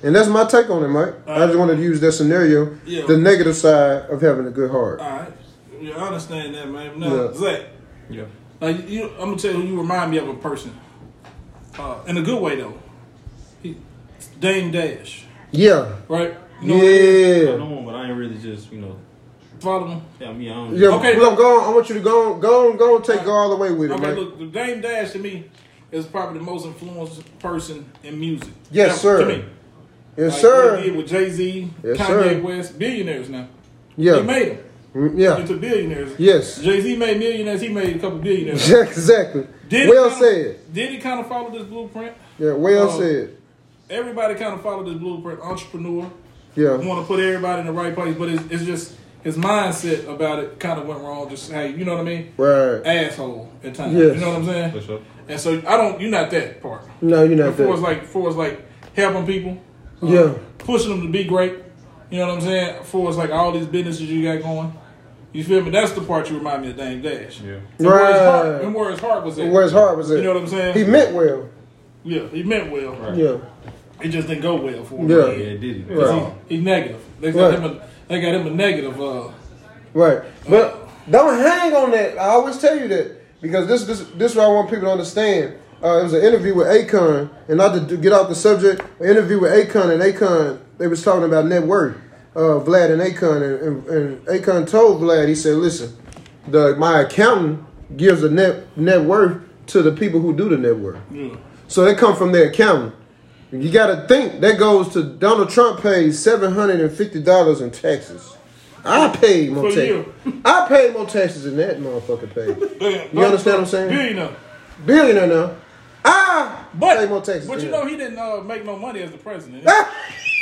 And that's my take on it, Mike. I just wanted to use that scenario, Yeah. the negative side of having a good heart. All right. Yeah, I understand that, man. Now, Yeah. Zach, Yeah. like you, I'm gonna tell you, you remind me of a person, uh, in a good way though. He, Dame Dash, Yeah. right? You know what it is? I Yeah. know him, but I ain't really just you know. Follow him. Yeah, I mean, I don't. Yeah, Okay. look, go on. I want you to go on, go on, go and take go all the way with it, Okay, man. look, the Dame Dash to me is probably the most influential person in music. Yes, Now, sir. To me. Yes, Like, sir. What he did with Jay Z, Yes, Kanye sir. West, billionaires now. Yeah. He made them Mm, Yeah. into billionaires. Yes. Jay Z made millionaires. He made a couple billionaires. [laughs] exactly. Did well kinda, said. Did he kind of follow this blueprint? Yeah, well Uh, said. Everybody kind of followed this blueprint. Entrepreneur. Yeah. want to put everybody in the right place, but it's, it's just his mindset about it kind of went wrong. Just hey, you know what I mean? Right. Asshole at times. Yes. You know what I'm saying? For sure. And so I don't. You're not that part. No, you're not For as that. like for as like helping people. uh, Yeah. Pushing them to be great. You know what I'm saying? For as like all these businesses you got going. You feel me? That's the part you remind me of Dame Dash. Yeah. And where his heart, Right. and where his heart was at. Where his heart was at. You know what I'm saying? He meant well. yeah, he meant well. Right. Yeah. It just didn't go well for him. Yeah. Yeah, it did. it. Right. He, he's negative. They got Right. him a they got him a negative uh Right. But don't hang on that. I always tell you that because this this this is what I want people to understand. Uh, it was an interview with Akon, and not to do- get off the subject, an interview with Akon, and Akon, they was talking about net worth, uh, Vlad and Akon, and, and, and Akon told Vlad, he said, listen, the my accountant gives a net net worth to the people who do the net worth. yeah. So they come from their accountant. You got to think that goes to Donald Trump pays seven hundred and fifty dollars in taxes. I paid more taxes. I paid more taxes than that motherfucker paid. [laughs] Damn, You understand what I'm saying? Billionaire. Billionaire now. I But, pay more taxes. but you know he didn't uh, make no money as the president.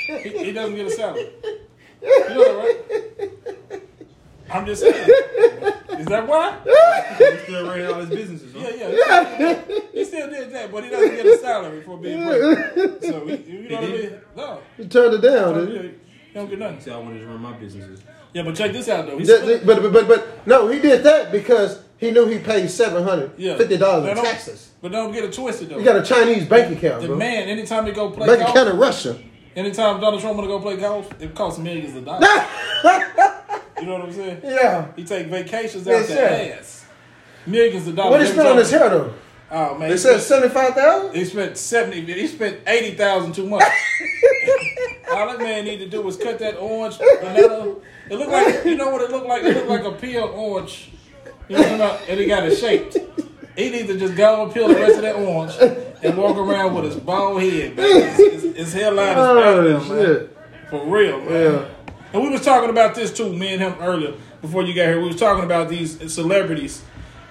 he, he doesn't get a salary. [laughs] You know that, right? I'm just saying. Is that why? [laughs] He's still running all his businesses. Huh? Yeah, yeah. He still did that, but he doesn't get a salary for being president. So, he, you know what I mean? No. You turned it down, Yeah, didn't he don't get nothing. See, I wanted to run my businesses. Yeah, but check this out, though. He That- But, but but but no, he did that because he knew he paid seven hundred yeah. fifty dollars Now, in don't- taxes. But don't get it twisted, though. He got a Chinese bank account, the bro. man, anytime he go play bank golf, account in Russia. anytime Donald Trump want to go play golf, it costs millions of dollars. [laughs] you know what I'm saying? Yeah. He take vacations out Yes, the sir. ass. Millions of dollars. What he spend on his hair though? Oh man, They he said seventy five thousand. he spent seventy. He spent eighty thousand too much. [laughs] All that man need to do was cut that orange banana. It looked like you know what it looked like. It looked like a peeled orange. You know what I'm talking about? And he got it shaped. He needs to just go and peel the rest of that orange and walk around with his bald head. Man. His, his, his hairline is Oh parallel, man. For real, man. Yeah. And we was talking about this too, me and him earlier before you got here. We was talking about these celebrities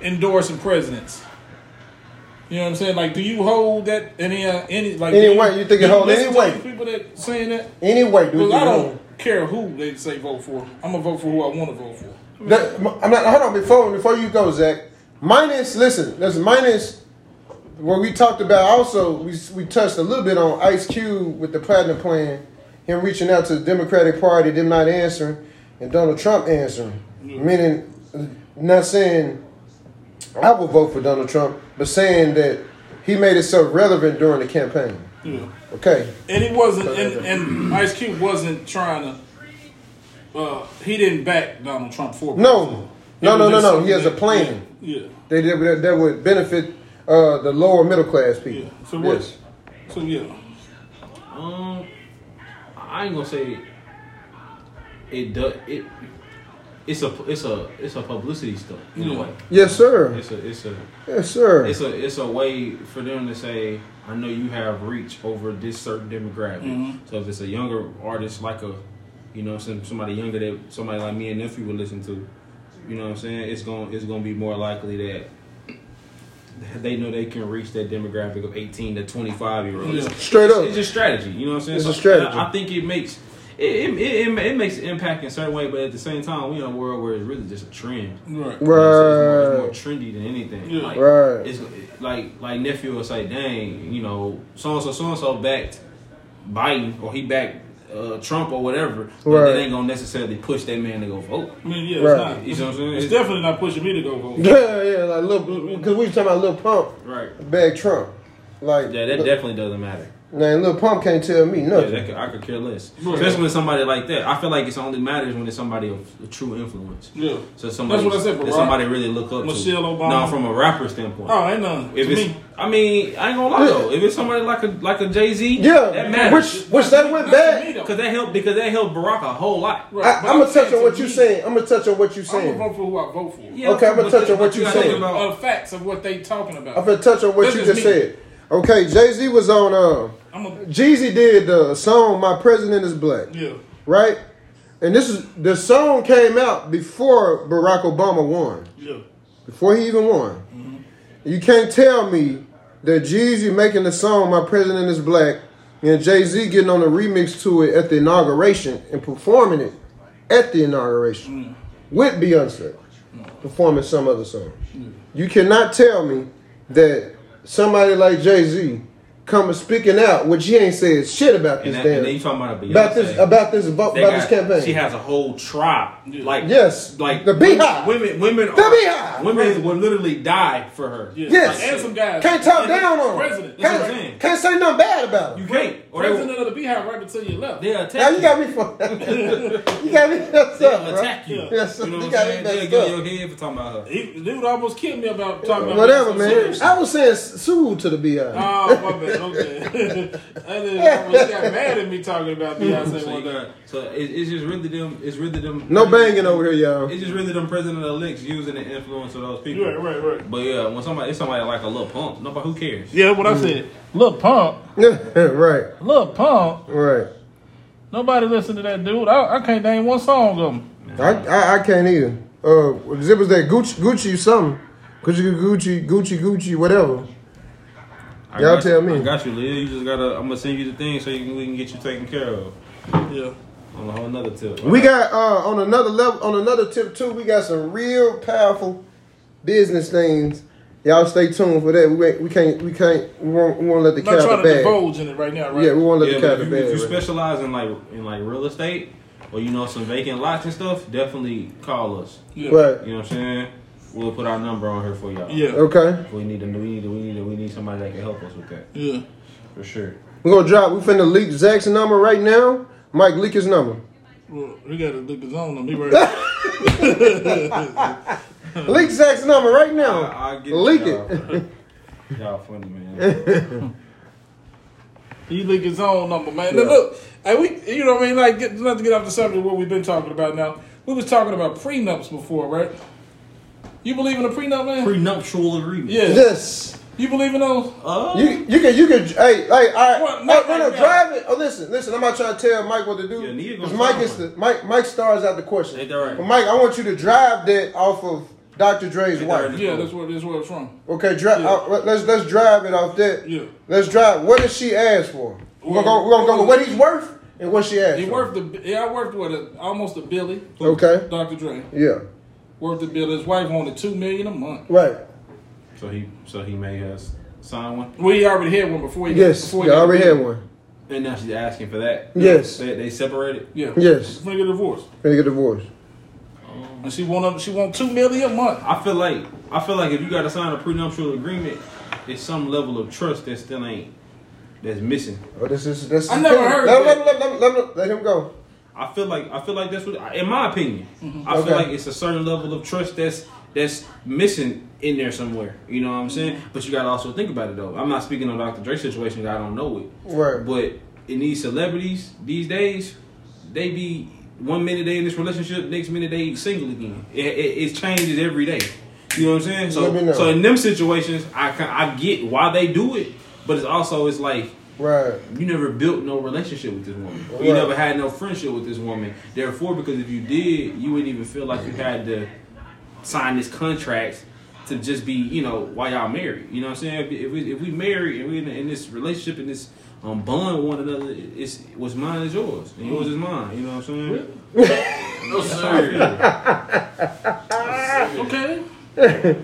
endorsing presidents. You know what I'm saying? Like, do you hold that any uh, any like Any do weight? You think it hold listen any to People that saying that Anyway, do you I don't care who they say vote for. I'm gonna vote for who I want to vote for. That, I'm not. Hold on. Before before you go, Zach. Minus. Listen. Listen. minus. What we talked about also, we we touched a little bit on Ice Cube with the platinum plan, him reaching out to the Democratic Party, them not answering, and Donald Trump answering. Meaning, uh, not saying I will vote for Donald Trump, but saying that he made it so relevant during the campaign. Yeah. Okay. And he wasn't, and, and Ice Cube wasn't trying to. Uh, he didn't back Donald Trump for No. No, no, no, no. He has a plan. Yeah. They did that, that would benefit uh, the lower middle class people. Yeah. So what? Yes. So yeah. Um, I ain't gonna say it does. It it's a it's a it's a publicity stunt in Yeah. a way. Yes, sir. It's a it's a Yes, sir. it's a it's a way for them to say, I know you have reach over this certain demographic. Mhm. So if it's a younger artist like a, you know, some somebody younger that somebody like me and nephew would listen to, you know what I'm saying? It's going it's going to be more likely that they know they can reach that demographic of 18 to 25 year olds. Yeah. Straight up. It's just strategy. You know what I'm saying? It's a strategy. I, I think it makes it, it, it, it makes an impact in a certain way, but at the same time, we in a world where it's really just a trend. Right. You know what It's, more, it's more trendy than anything. Yeah. Like, Right. It's like like nephew will say, "Dang, you know, so and so, so and so backed Biden or he backed uh, Trump or whatever." But Right. that ain't gonna necessarily push that man to go vote. I mean, yeah, Right. it's not. You know what I'm saying? It's It's- definitely not pushing me to go vote. Yeah, yeah, like little because we was talking about Lil Pump Right. bag Trump. Like Yeah, that definitely doesn't matter. Man, Lil Pump can't tell me Yeah, nothing. that could, I could care less. Right. Especially when somebody like that. I feel like it's only matters when it's somebody of a true influence. Yeah. So somebody That's what I said, that somebody really look up Michelle to. Obama. No, from a rapper standpoint. Oh, ain't none. If to it's, me. I mean, I ain't gonna lie though. If it's somebody like a like a Jay Z, yeah, that matters. which which that went Not to me, bad. Because that helped because that helped Barack a whole lot. Right, I, but I'm gonna touch on what you me, saying. I'm gonna touch on what you I'm gonna saying. vote for who I vote for. Yeah, Okay, I'ma touch on what you gotta saying. about- facts of what they talking about. I'm gonna touch on what you just just said. Okay, Jay Z was on. Uh, I'm a, Jeezy did the song "My President Is Black," yeah. right? And this is the song came out before Barack Obama won. Yeah. before he even won. Mm-hmm. You can't tell me that Jeezy making the song "My President Is Black" and Jay Z getting on the remix to it at the inauguration and performing it at the inauguration mm. with Beyonce mm. performing some other song. You cannot tell me that somebody like Jay Z coming speaking out, which he ain't said shit about this And, that, damn and then you talking about Beyonce. about this about this about They this campaign. She has a whole tribe. Like Yes, like the BeyHive. Women, women, The are- BeyHive. Women will literally die for her. Yeah. Yes. And some guys. can't talk down on him. President. That's what Can't, saying. can't say nothing bad about You can't. Or they will, President of the BeyHive right until you left. they'll attack Now you got me fucked [laughs] you got me messed They'll up, bro. attack you. [laughs] Yes, you know you what got I'm me saying? They'll messed get up. your head for talking about her. He, dude almost killed me about talking about Whatever, man. I was saying sue to the BeyHive. Oh, my bad. Okay. [laughs] I didn't almost got mad at me talking about [laughs] Beyonce So, one you got, so it, it's just really them. It's really them. No banging over here, y'all. It's just really them president elects using the influence of those people. Right, right, right. But yeah, when somebody, it's somebody like a Lil Pump. Nobody, who cares? Yeah, what I said. Lil Pump. [laughs] right, Lil Pump. right. Nobody listen to that dude. I, I can't name one song of him. I, I I can't either. Uh, it was that Gucci Gucci something. Gucci Gucci Gucci Gucci whatever. I Y'all tell you, me. I got you, Leah. You just gotta. I'm gonna send you the thing so you can, we can get you taken care of Yeah. on a whole nother tip. We got uh on another level on another tip too. We got some real powerful business things. Y'all stay tuned for that. We we can't we can't we won't we won't let the I'm not cat out trying the to bag. divulge in it right now, right? Yeah, we won't let Yeah, the but cat out if the you, if you bag. right? specialize in like in like real estate or you know some vacant lots and stuff, definitely call us. Yeah. Right. You know what I'm saying? We'll put our number on here for y'all. Yeah. Okay. We need to. We need to. We need to. We need somebody that can help us with that Yeah. for sure. We're gonna drop. We finna leak Zach's number right now. Mike, leak his number. Well, we got to leak his own number. me right [laughs] Leak Zach's number right now. I, I get leak y'all. it. [laughs] Y'all funny man. [laughs] He leak his own number, man. Now, look, and we, you know what I mean? Like, get, not to get off the subject of what we've been talking about now. We was talking about prenups before, right? You believe in a prenup, man? Prenuptial agreement. yeah. Yes. You believe in those? Uh, You you can you can hey hey all right What? no Not no no right drive it oh listen listen I'm not trying to tell Mike what to do Yeah, Nia because gonna Mike drive is the Mike Mike stars out the question Ain't that right? but Mike I want you to drive that off of Dr. Dre's Ain't wife right? Yeah, that's where that's where it's from. okay drive Yeah. let's let's drive it off that Yeah. let's drive what did she ask for we're gonna go we're gonna go with what he's worth and what she asked He for. worked the yeah, I worked with a, almost a Billy. okay Dr. Dre yeah worked the bill. His wife wanted two million a month. right So he. So he made us sign one, Well, he already had one before he yes before you he got already had one and now she's asking for that. Yes. They, they separated. Yeah. Yes. Finna get divorced. gonna get divorced um, And she want she want two million a month. I feel like. I feel like if you got to sign a prenuptial agreement, it's some level of trust that still ain't. That's missing. oh this is this I is- never heard let, that. let, let, let, let, let him go I feel like I feel like that's what, in my opinion, I Mm-hmm. Okay. feel like it's a certain level of trust that's that's missing in there somewhere. You know what I'm saying? But you gotta also think about it though. I'm not speaking on Dr. Dre situation. I don't know it. right But in these celebrities these days, they be one minute they in this relationship, next minute they single again. It, it, it changes every day. You know what I'm saying? So Let me know. so in them situations, I I get why they do it, but it's also it's like right you never built no relationship with this woman. Right. You never had no friendship with this woman. Therefore, because if you did, you wouldn't even feel like you had to sign this contract to just be, you know, why y'all married. You know what I'm saying? If, if we if we married and we in, in this relationship and this um, bond with one another, it's what's mine is yours and yours is mine. You know what I'm saying? [laughs] [laughs] no sir. Okay. [laughs]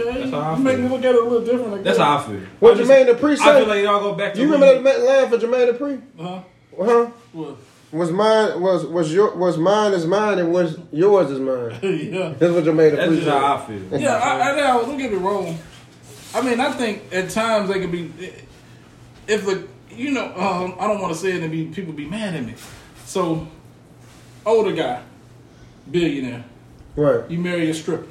Okay. That's how I you make feel. me look at it a little different. Like That's that. how I feel. What I just- Jermaine Dupri I feel like y'all go back to you remember that line for Jermaine Dupri Uh Huh? Uh huh What? Was mine was was your was mine is mine and was yours is mine. [laughs] yeah. That's what Jermaine That's Dupri just said. how I feel. Yeah, I, I now don't get me wrong. I mean, I think at times they can be, if the you know, um, I don't want to say it and be people be mad at me. So, older guy, billionaire, Right. you marry a stripper.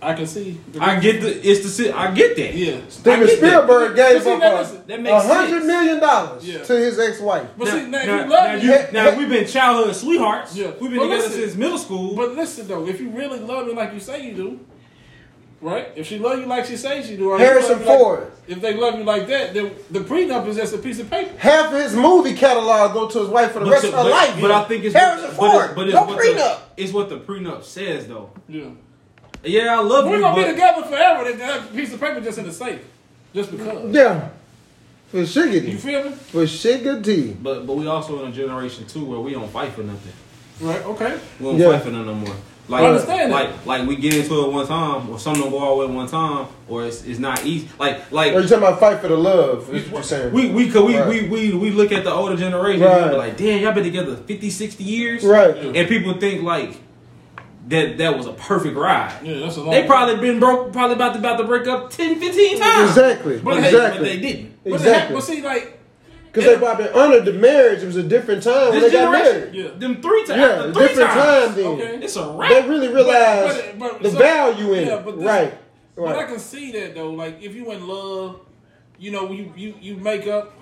I can see. I get the it's the si- I get that. yeah. I Steven get that. Spielberg gave But see, up a- listen, That a makes hundred sense. million dollars Yeah. to his ex-wife. But see, now, now, if you now, you- me, now we've been childhood sweethearts. Yeah. We've been But together listen- since middle school. But listen though, if you really love me like you say you do, right? If she love you like she says she do, or Harrison love you like- Ford. if they love you like that, then the prenup is just a piece of paper. Half of his movie catalog go to his wife for the But rest so- of her but- life. But I think it's Harrison what, Ford. But, it's no what prenup. The, it's what the prenup says though. Yeah. Yeah, I love it. We're you, gonna but be together forever. Then that piece of paper just in the safe, just because. yeah. For You shiggity. feel me? For shiggity. but but we also in a generation too where we don't fight for nothing. Right. Okay. We don't Yeah. fight for none no more. Like, I understand that. like, like we get into it one time, or some don't go all the way one time, or it's, it's not easy. Like, like Are you talking about fight for the love? Is what you're saying? we we could we, Right. we we we look at the older generation Right. and be like, damn, y'all been together 50, 60 years, Right. And people think like that that was a perfect ride. Yeah, that's a long. They probably been broke, probably about to about to break up 10, 15 times. Exactly. But, they, exactly. but they didn't. But, Exactly. It, but see, like, Because they probably honored the marriage. It was a different time when they got married. Yeah. them three times, Yeah, three different times. time then. Okay. It's a wrap. They really realized but- but- the so- value in yeah, it. but this- right. but I can see that though. Like, if you in love, you know, you you you make up,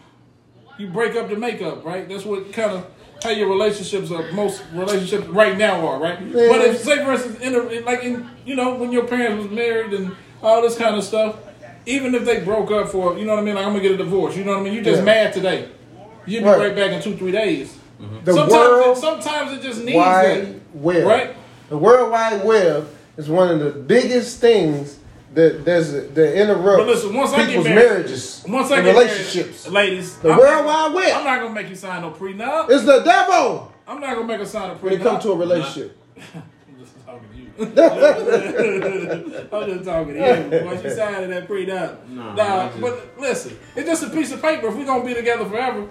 you break up to make up, right? That's what kind of how your relationships are. Most relationships right now are, right? Yeah. But if say for instance, in a, like in you know when your parents was married and all this kind of stuff, even if they broke up for you know what I mean, like I'm gonna get a divorce. You know what I mean? You just Yeah. mad today. You'll be Right. right. back in two three days. Mm-hmm. The sometimes, world it, sometimes it just needs wide that, web. right? The World Wide Web is one of the biggest things that there's that interrupt But listen, once I get people's married- marriages Once I and get relationships. married, ladies, The I'm World not- Wide Web. I'm not gonna make you sign no prenup. It's the devil I'm not gonna make her sign a prenup. when it prenup. comes to a relationship. I'm just talking to you. [laughs] I'm just talking to you. Once you sign that prenup, Nah, nah. Just- But listen, it's just a piece of paper. If we're gonna be together forever,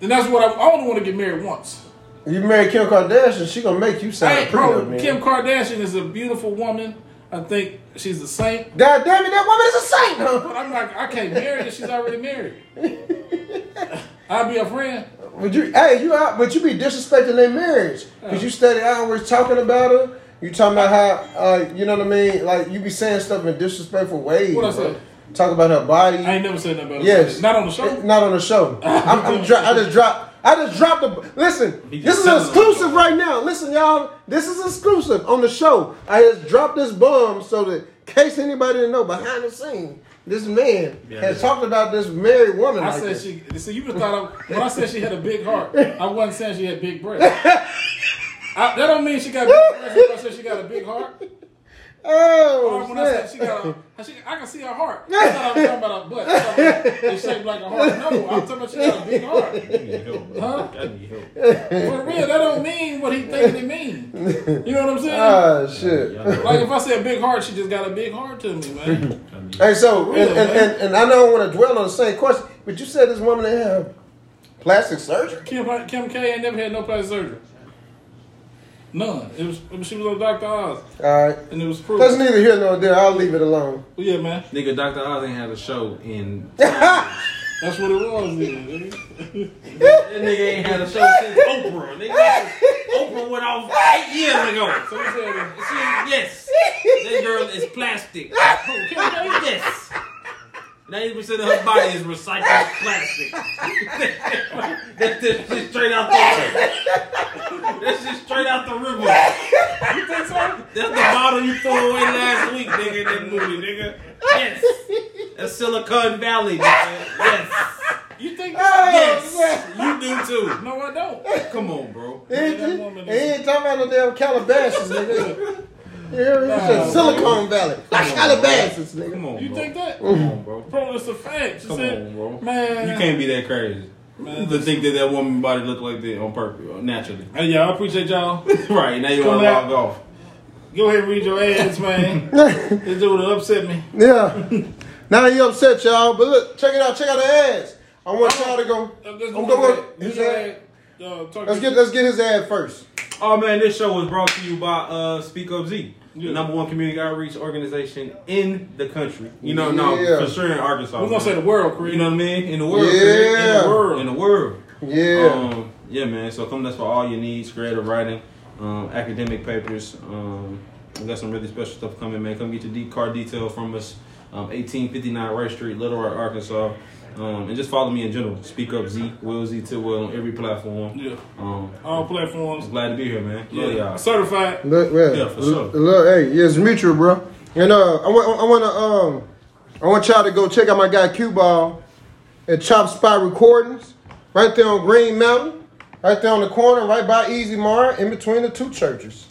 then that's what I, I only want to get married once. You marry Kim Kardashian, she gonna make you sign Hey, a prenup, bro, man. Kim Kardashian is a beautiful woman. I think she's a saint. God damn it, that woman is a saint? But [laughs] I'm like, I can't marry her. She's already married. [laughs] I'll be a friend. But you, hey, you out, but you be disrespecting their marriage because you study hours talking about her. You talking about how, uh, you know what I mean? Like you be saying stuff in disrespectful ways. What I say? Talk about her body. I ain't never said nothing about her. Yes, Not on the show. Not on the show. I'm, I'm dro- I just dropped. I just dropped the. Listen, this is said it on the exclusive right now. Listen, y'all. This is exclusive on the show. I just dropped this bomb so that, in case anybody didn't know, behind the scene, this man Yeah, has yeah. talked about this married woman. I like said this. she. See, you just thought I, when I said she had a big heart, I wasn't saying she had big breasts. [laughs] I, that don't mean she got big breasts. I said she got a big heart, Oh, or when I said she got a, [laughs] she, I can see her heart. [laughs] I thought I was talking about her butt. It's shaped like a heart. No, I'm talking about she got a big heart. I need help, bro. Huh? I need help. For real, that don't mean what he thinking it mean. You know what I'm saying? Ah, shit. like if I say a big heart, she just got a big heart to me, man. Hey, so and, Real, and, and, and I don't want to dwell on the same question, but you said this woman that had plastic surgery. Kim, Kim K ain't never had no plastic surgery. None. It was, it was she was on Dr. Oz, All right, and it was proved. that's neither here nor there. I'll leave it alone. Well, yeah, man. Nigga, Dr. Oz ain't had a show in. [laughs] That's what it was. Then. That nigga ain't had a show since Oprah. Nigga, Oprah went off eight years ago. So he said, She, yes, that girl is plastic. [laughs] Yes. Ninety percent of her body is recycled plastic. [laughs] That's just straight out the That's just straight out the river. [laughs] "You think so?" That's the bottle you threw away last week, nigga, in that movie, nigga. Yes. That's Silicon Valley, nigga. Yes. You think oh, that? Yes. You do too. No, I don't. Come on, bro. He ain't, that he, woman ain't talking about no damn Calabasas, [laughs] nigga. You hear me? He said Nah, Silicon Valley, like Calabasas, nigga. Come on, You bro. think that? Come on, bro. Bro, it's a fact. Come said, on, bro. Man, You can't be that crazy. To think that that woman body looked like that on purpose, naturally. Hey, y'all, I appreciate y'all. [laughs] right now you want to back. log off. Go ahead and read your ads, man. [laughs] this dude upset me. Yeah. [laughs] now you upset y'all, but look, check it out. Check out the ads. I want y'all to go. Uh, Let's, I'm going. his His ad. ad. Uh, Let's to- get let's get his ad first. Oh man, this show was brought to you by uh, Speak Up Z, Yeah. the number one community outreach organization in the country. You know, no, Yeah. for sure in Arkansas. We're gonna say the man. world, Creed. You know what I mean? In the world, Yeah. Craig. in the world, in the world. Yeah. Um, yeah, man. So come that's for all your needs, creative writing, um, academic papers. Um, we got some really special stuff coming, man. Come get your deep car detail from us. Um, 1859 Rice Street, Little Rock, Arkansas. Um, and just follow me in general. Speak up Z, Will Z Tidwell on every platform. Yeah. Um, All platforms. I'm glad to be here, man. Love y'all. Certified. Look, yeah, Yeah, for sure. Look, hey, yeah, it's mutual, bro. And uh, I want, I want to, um, I want y'all to go check out my guy Q Ball at Chop Spot Recordings, right there on Green Mountain, right there on the corner, right by Easy Mar, in between the two churches.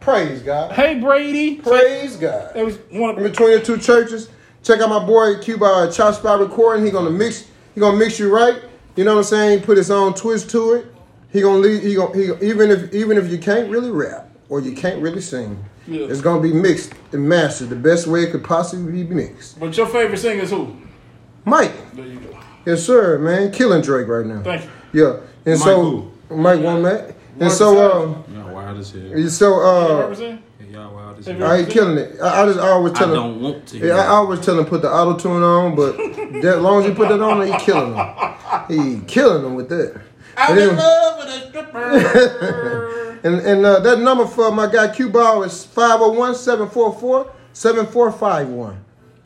Praise God. Hey, Brady. Praise God. It was one In of between the two churches, check out my boy Q Ball Chop Spot Recording. He gonna mix, he gonna mix you right. You know what I'm saying? Put his own twist to it. he gonna leave. He gonna he, even if even if you can't really rap or you can't really sing, Yeah. it's gonna be mixed and mastered the best way it could possibly be mixed. But your favorite singer is who? Mike, There you go. yes sir, man, killing Drake right now. Thank you. Yeah, and Mike so Mike Womack, and so Besides. um, Y'all wild as hell. and so You uh, represent? Y'all wild as Have hell. you- I ain't killing it. I, I just I always I tell him. don't want to. Yeah, I always tell him put the auto tune on, but that long as you put that on, he killing him. He killing him with that. I'm in love with a stripper. [laughs] And and uh, that number for my guy Q Ball is 501-744-7451.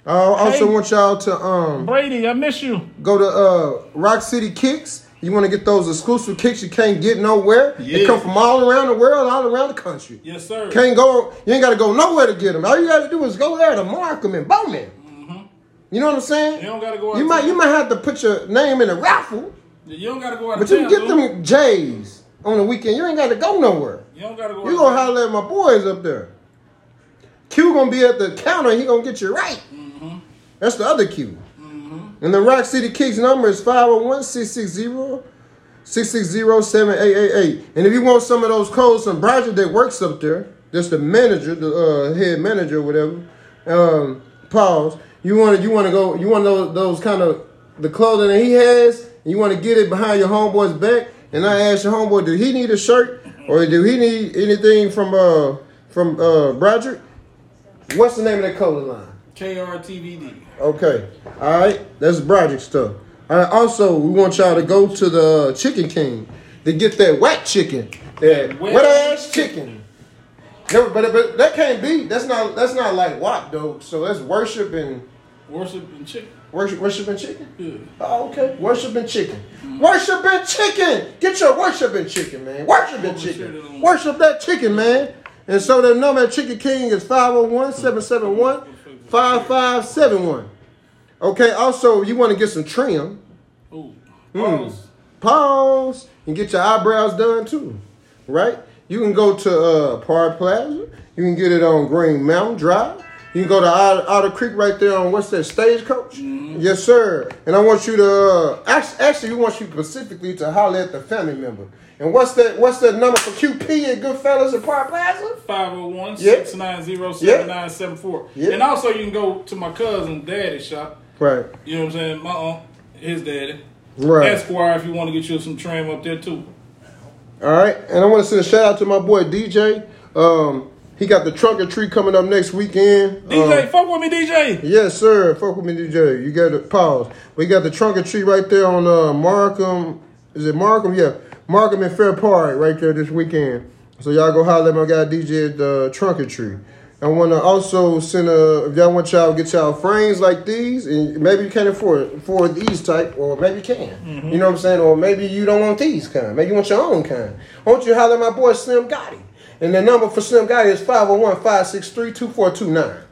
I also Hey. want y'all to um Brady, I miss you. go to uh Rock City Kicks. You want to get those exclusive kicks you can't get nowhere. They Yeah. come from all around the world, all around the country. Yes, sir. Can't go. You ain't got to go nowhere to get them. All you got to do is go there to Markham and Bowman. You know what I'm saying? You don't gotta go out You might town. you might have to put your name in a raffle, You don't gotta go out but you town. can get dude. them J's on the weekend. You ain't got to go nowhere. You don't gotta go. You gonna holler at my boys up there. Q gonna be at the counter. He gonna get you right. Mm-hmm. That's the other Q. And the Rock City Kicks number is 501-660-660-7888. And if you want some of those codes from Bridget that works up there, that's the manager, the uh, head manager, or whatever. Um, pause. You want to you want to go. You want those those kind of the clothing that he has. You want to get it behind your homeboy's back. And I asked your homeboy, do he need a shirt or do he need anything from uh from uh Broderick? What's the name of that clothing line? KRTVD. Okay. All right. That's Broderick stuff. All right. Also, we want y'all to go to the Chicken King to get that wet chicken. That Wet ass chicken. No, but, but that can't be. That's not. That's not like what though. So that's worship and Worship and chicken. worship, worship and chicken. Yeah. Oh, okay. Worship and chicken. Worship and chicken. Get your worship and chicken, man. Worship and chicken. Worship that chicken, man. And so the number at Chicken King is oh 501-771-5571. Okay, also you want to get some trim. Ooh. Hmm. Pause. Pause. And get your eyebrows done too. Right? You can go to uh, Park Plaza. You can get it on Green Mountain Drive. You can go to Otter, Creek right there on what's that stagecoach? Yes, sir. And I want you to uh, actually, actually, we want you specifically to holler at the family member. And what's that? What's that number for QP at Goodfellas at Park Plaza? 501 Yeah. 690 7974. Yeah. And also, you can go to my cousin daddy's shop. Right. You know what I'm saying? My aunt, his daddy. Right. Esquire, if you want to get you some trim up there too. All right, and I want to send a shout out to my boy DJ. Um, he got the trunk or treat coming up next weekend. DJ, Um, fuck with me, DJ. yes, sir. Fuck with me, DJ. You got to pause. We got the trunk or treat right there on uh, Markham. Is it Markham? Yeah, Markham and Fair Park right there this weekend. So y'all go holler at my guy DJ at the trunk or treat. I want to also send a. If y'all want y'all get y'all frames like these, and maybe you can't afford afford these type, or maybe you can. You know what I'm saying? Or maybe you don't want these kind. Maybe you want your own kind. I want you to holler at my boy Slim Gotti. And the number for Slim Gotti is 501-563-2429.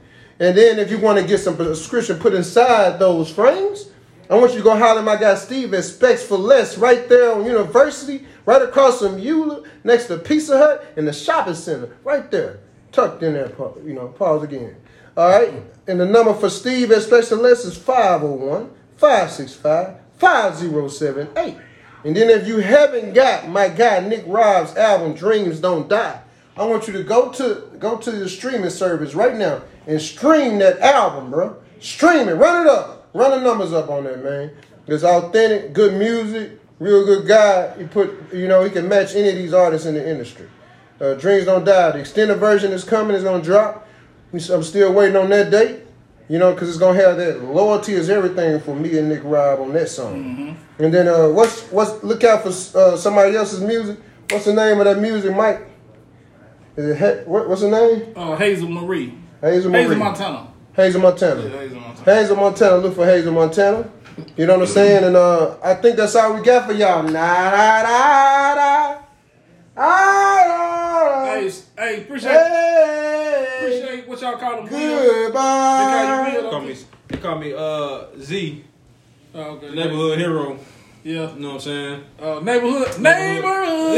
And then if you want to get some prescription put inside those frames, I want you to go holler at my guy Steve at Specs for Less right there on University, right across from Eula, next to Pizza Hut in the shopping center, right there. Tucked in there, you know, pause again. All right. And the number for Steve at Specs for Less is 501 565 5078. And then if you haven't got my guy Nick Rob's album Dreams Don't Die, I want you to go to go to the streaming service right now and stream that album, bro. Stream it, run it up, run the numbers up on that, man. It's authentic, good music, real good guy. He put, you know, he can match any of these artists in the industry. Uh, Dreams Don't Die. The extended version is coming. It's gonna drop. I'm still waiting on that date. You know, because it's gonna have that loyalty is everything for me and Nick Rob on that song. And then uh, what's what's look out for uh, somebody else's music. What's the name of that music, Mike? Is it he- what, what's the name? Uh, Hazel Marie. Hazel Marie. Hazel Montana. Hazel Montana. Yeah, Hazel Montana. Hazel Montana. Look for Hazel Montana. You know what I'm saying? And uh, I think that's all we got for y'all. Nah, da, da, da. Ah, Hey, da, s- hey, appreciate, Hey, appreciate what y'all call them. goodbye. They They call me, they call me uh, Z, Oh, okay. neighborhood hero. Yeah. You know what I'm saying? Uh, neighborhood. Neighborhood.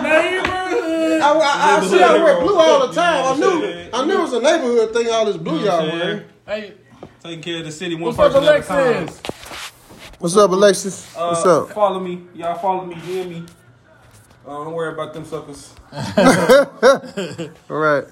neighborhood. I, I, I see y'all wear blue all the You know time. I knew, saying? I knew it was a neighborhood thing. All this blue you know y'all wearing. Hey, Taking care of the city one what's up, person at a time. Alexis? What's up, Alexis? Uh, What's up? Follow me. Y'all follow me, DM me. Uh, don't worry about them suckers. [laughs] All right.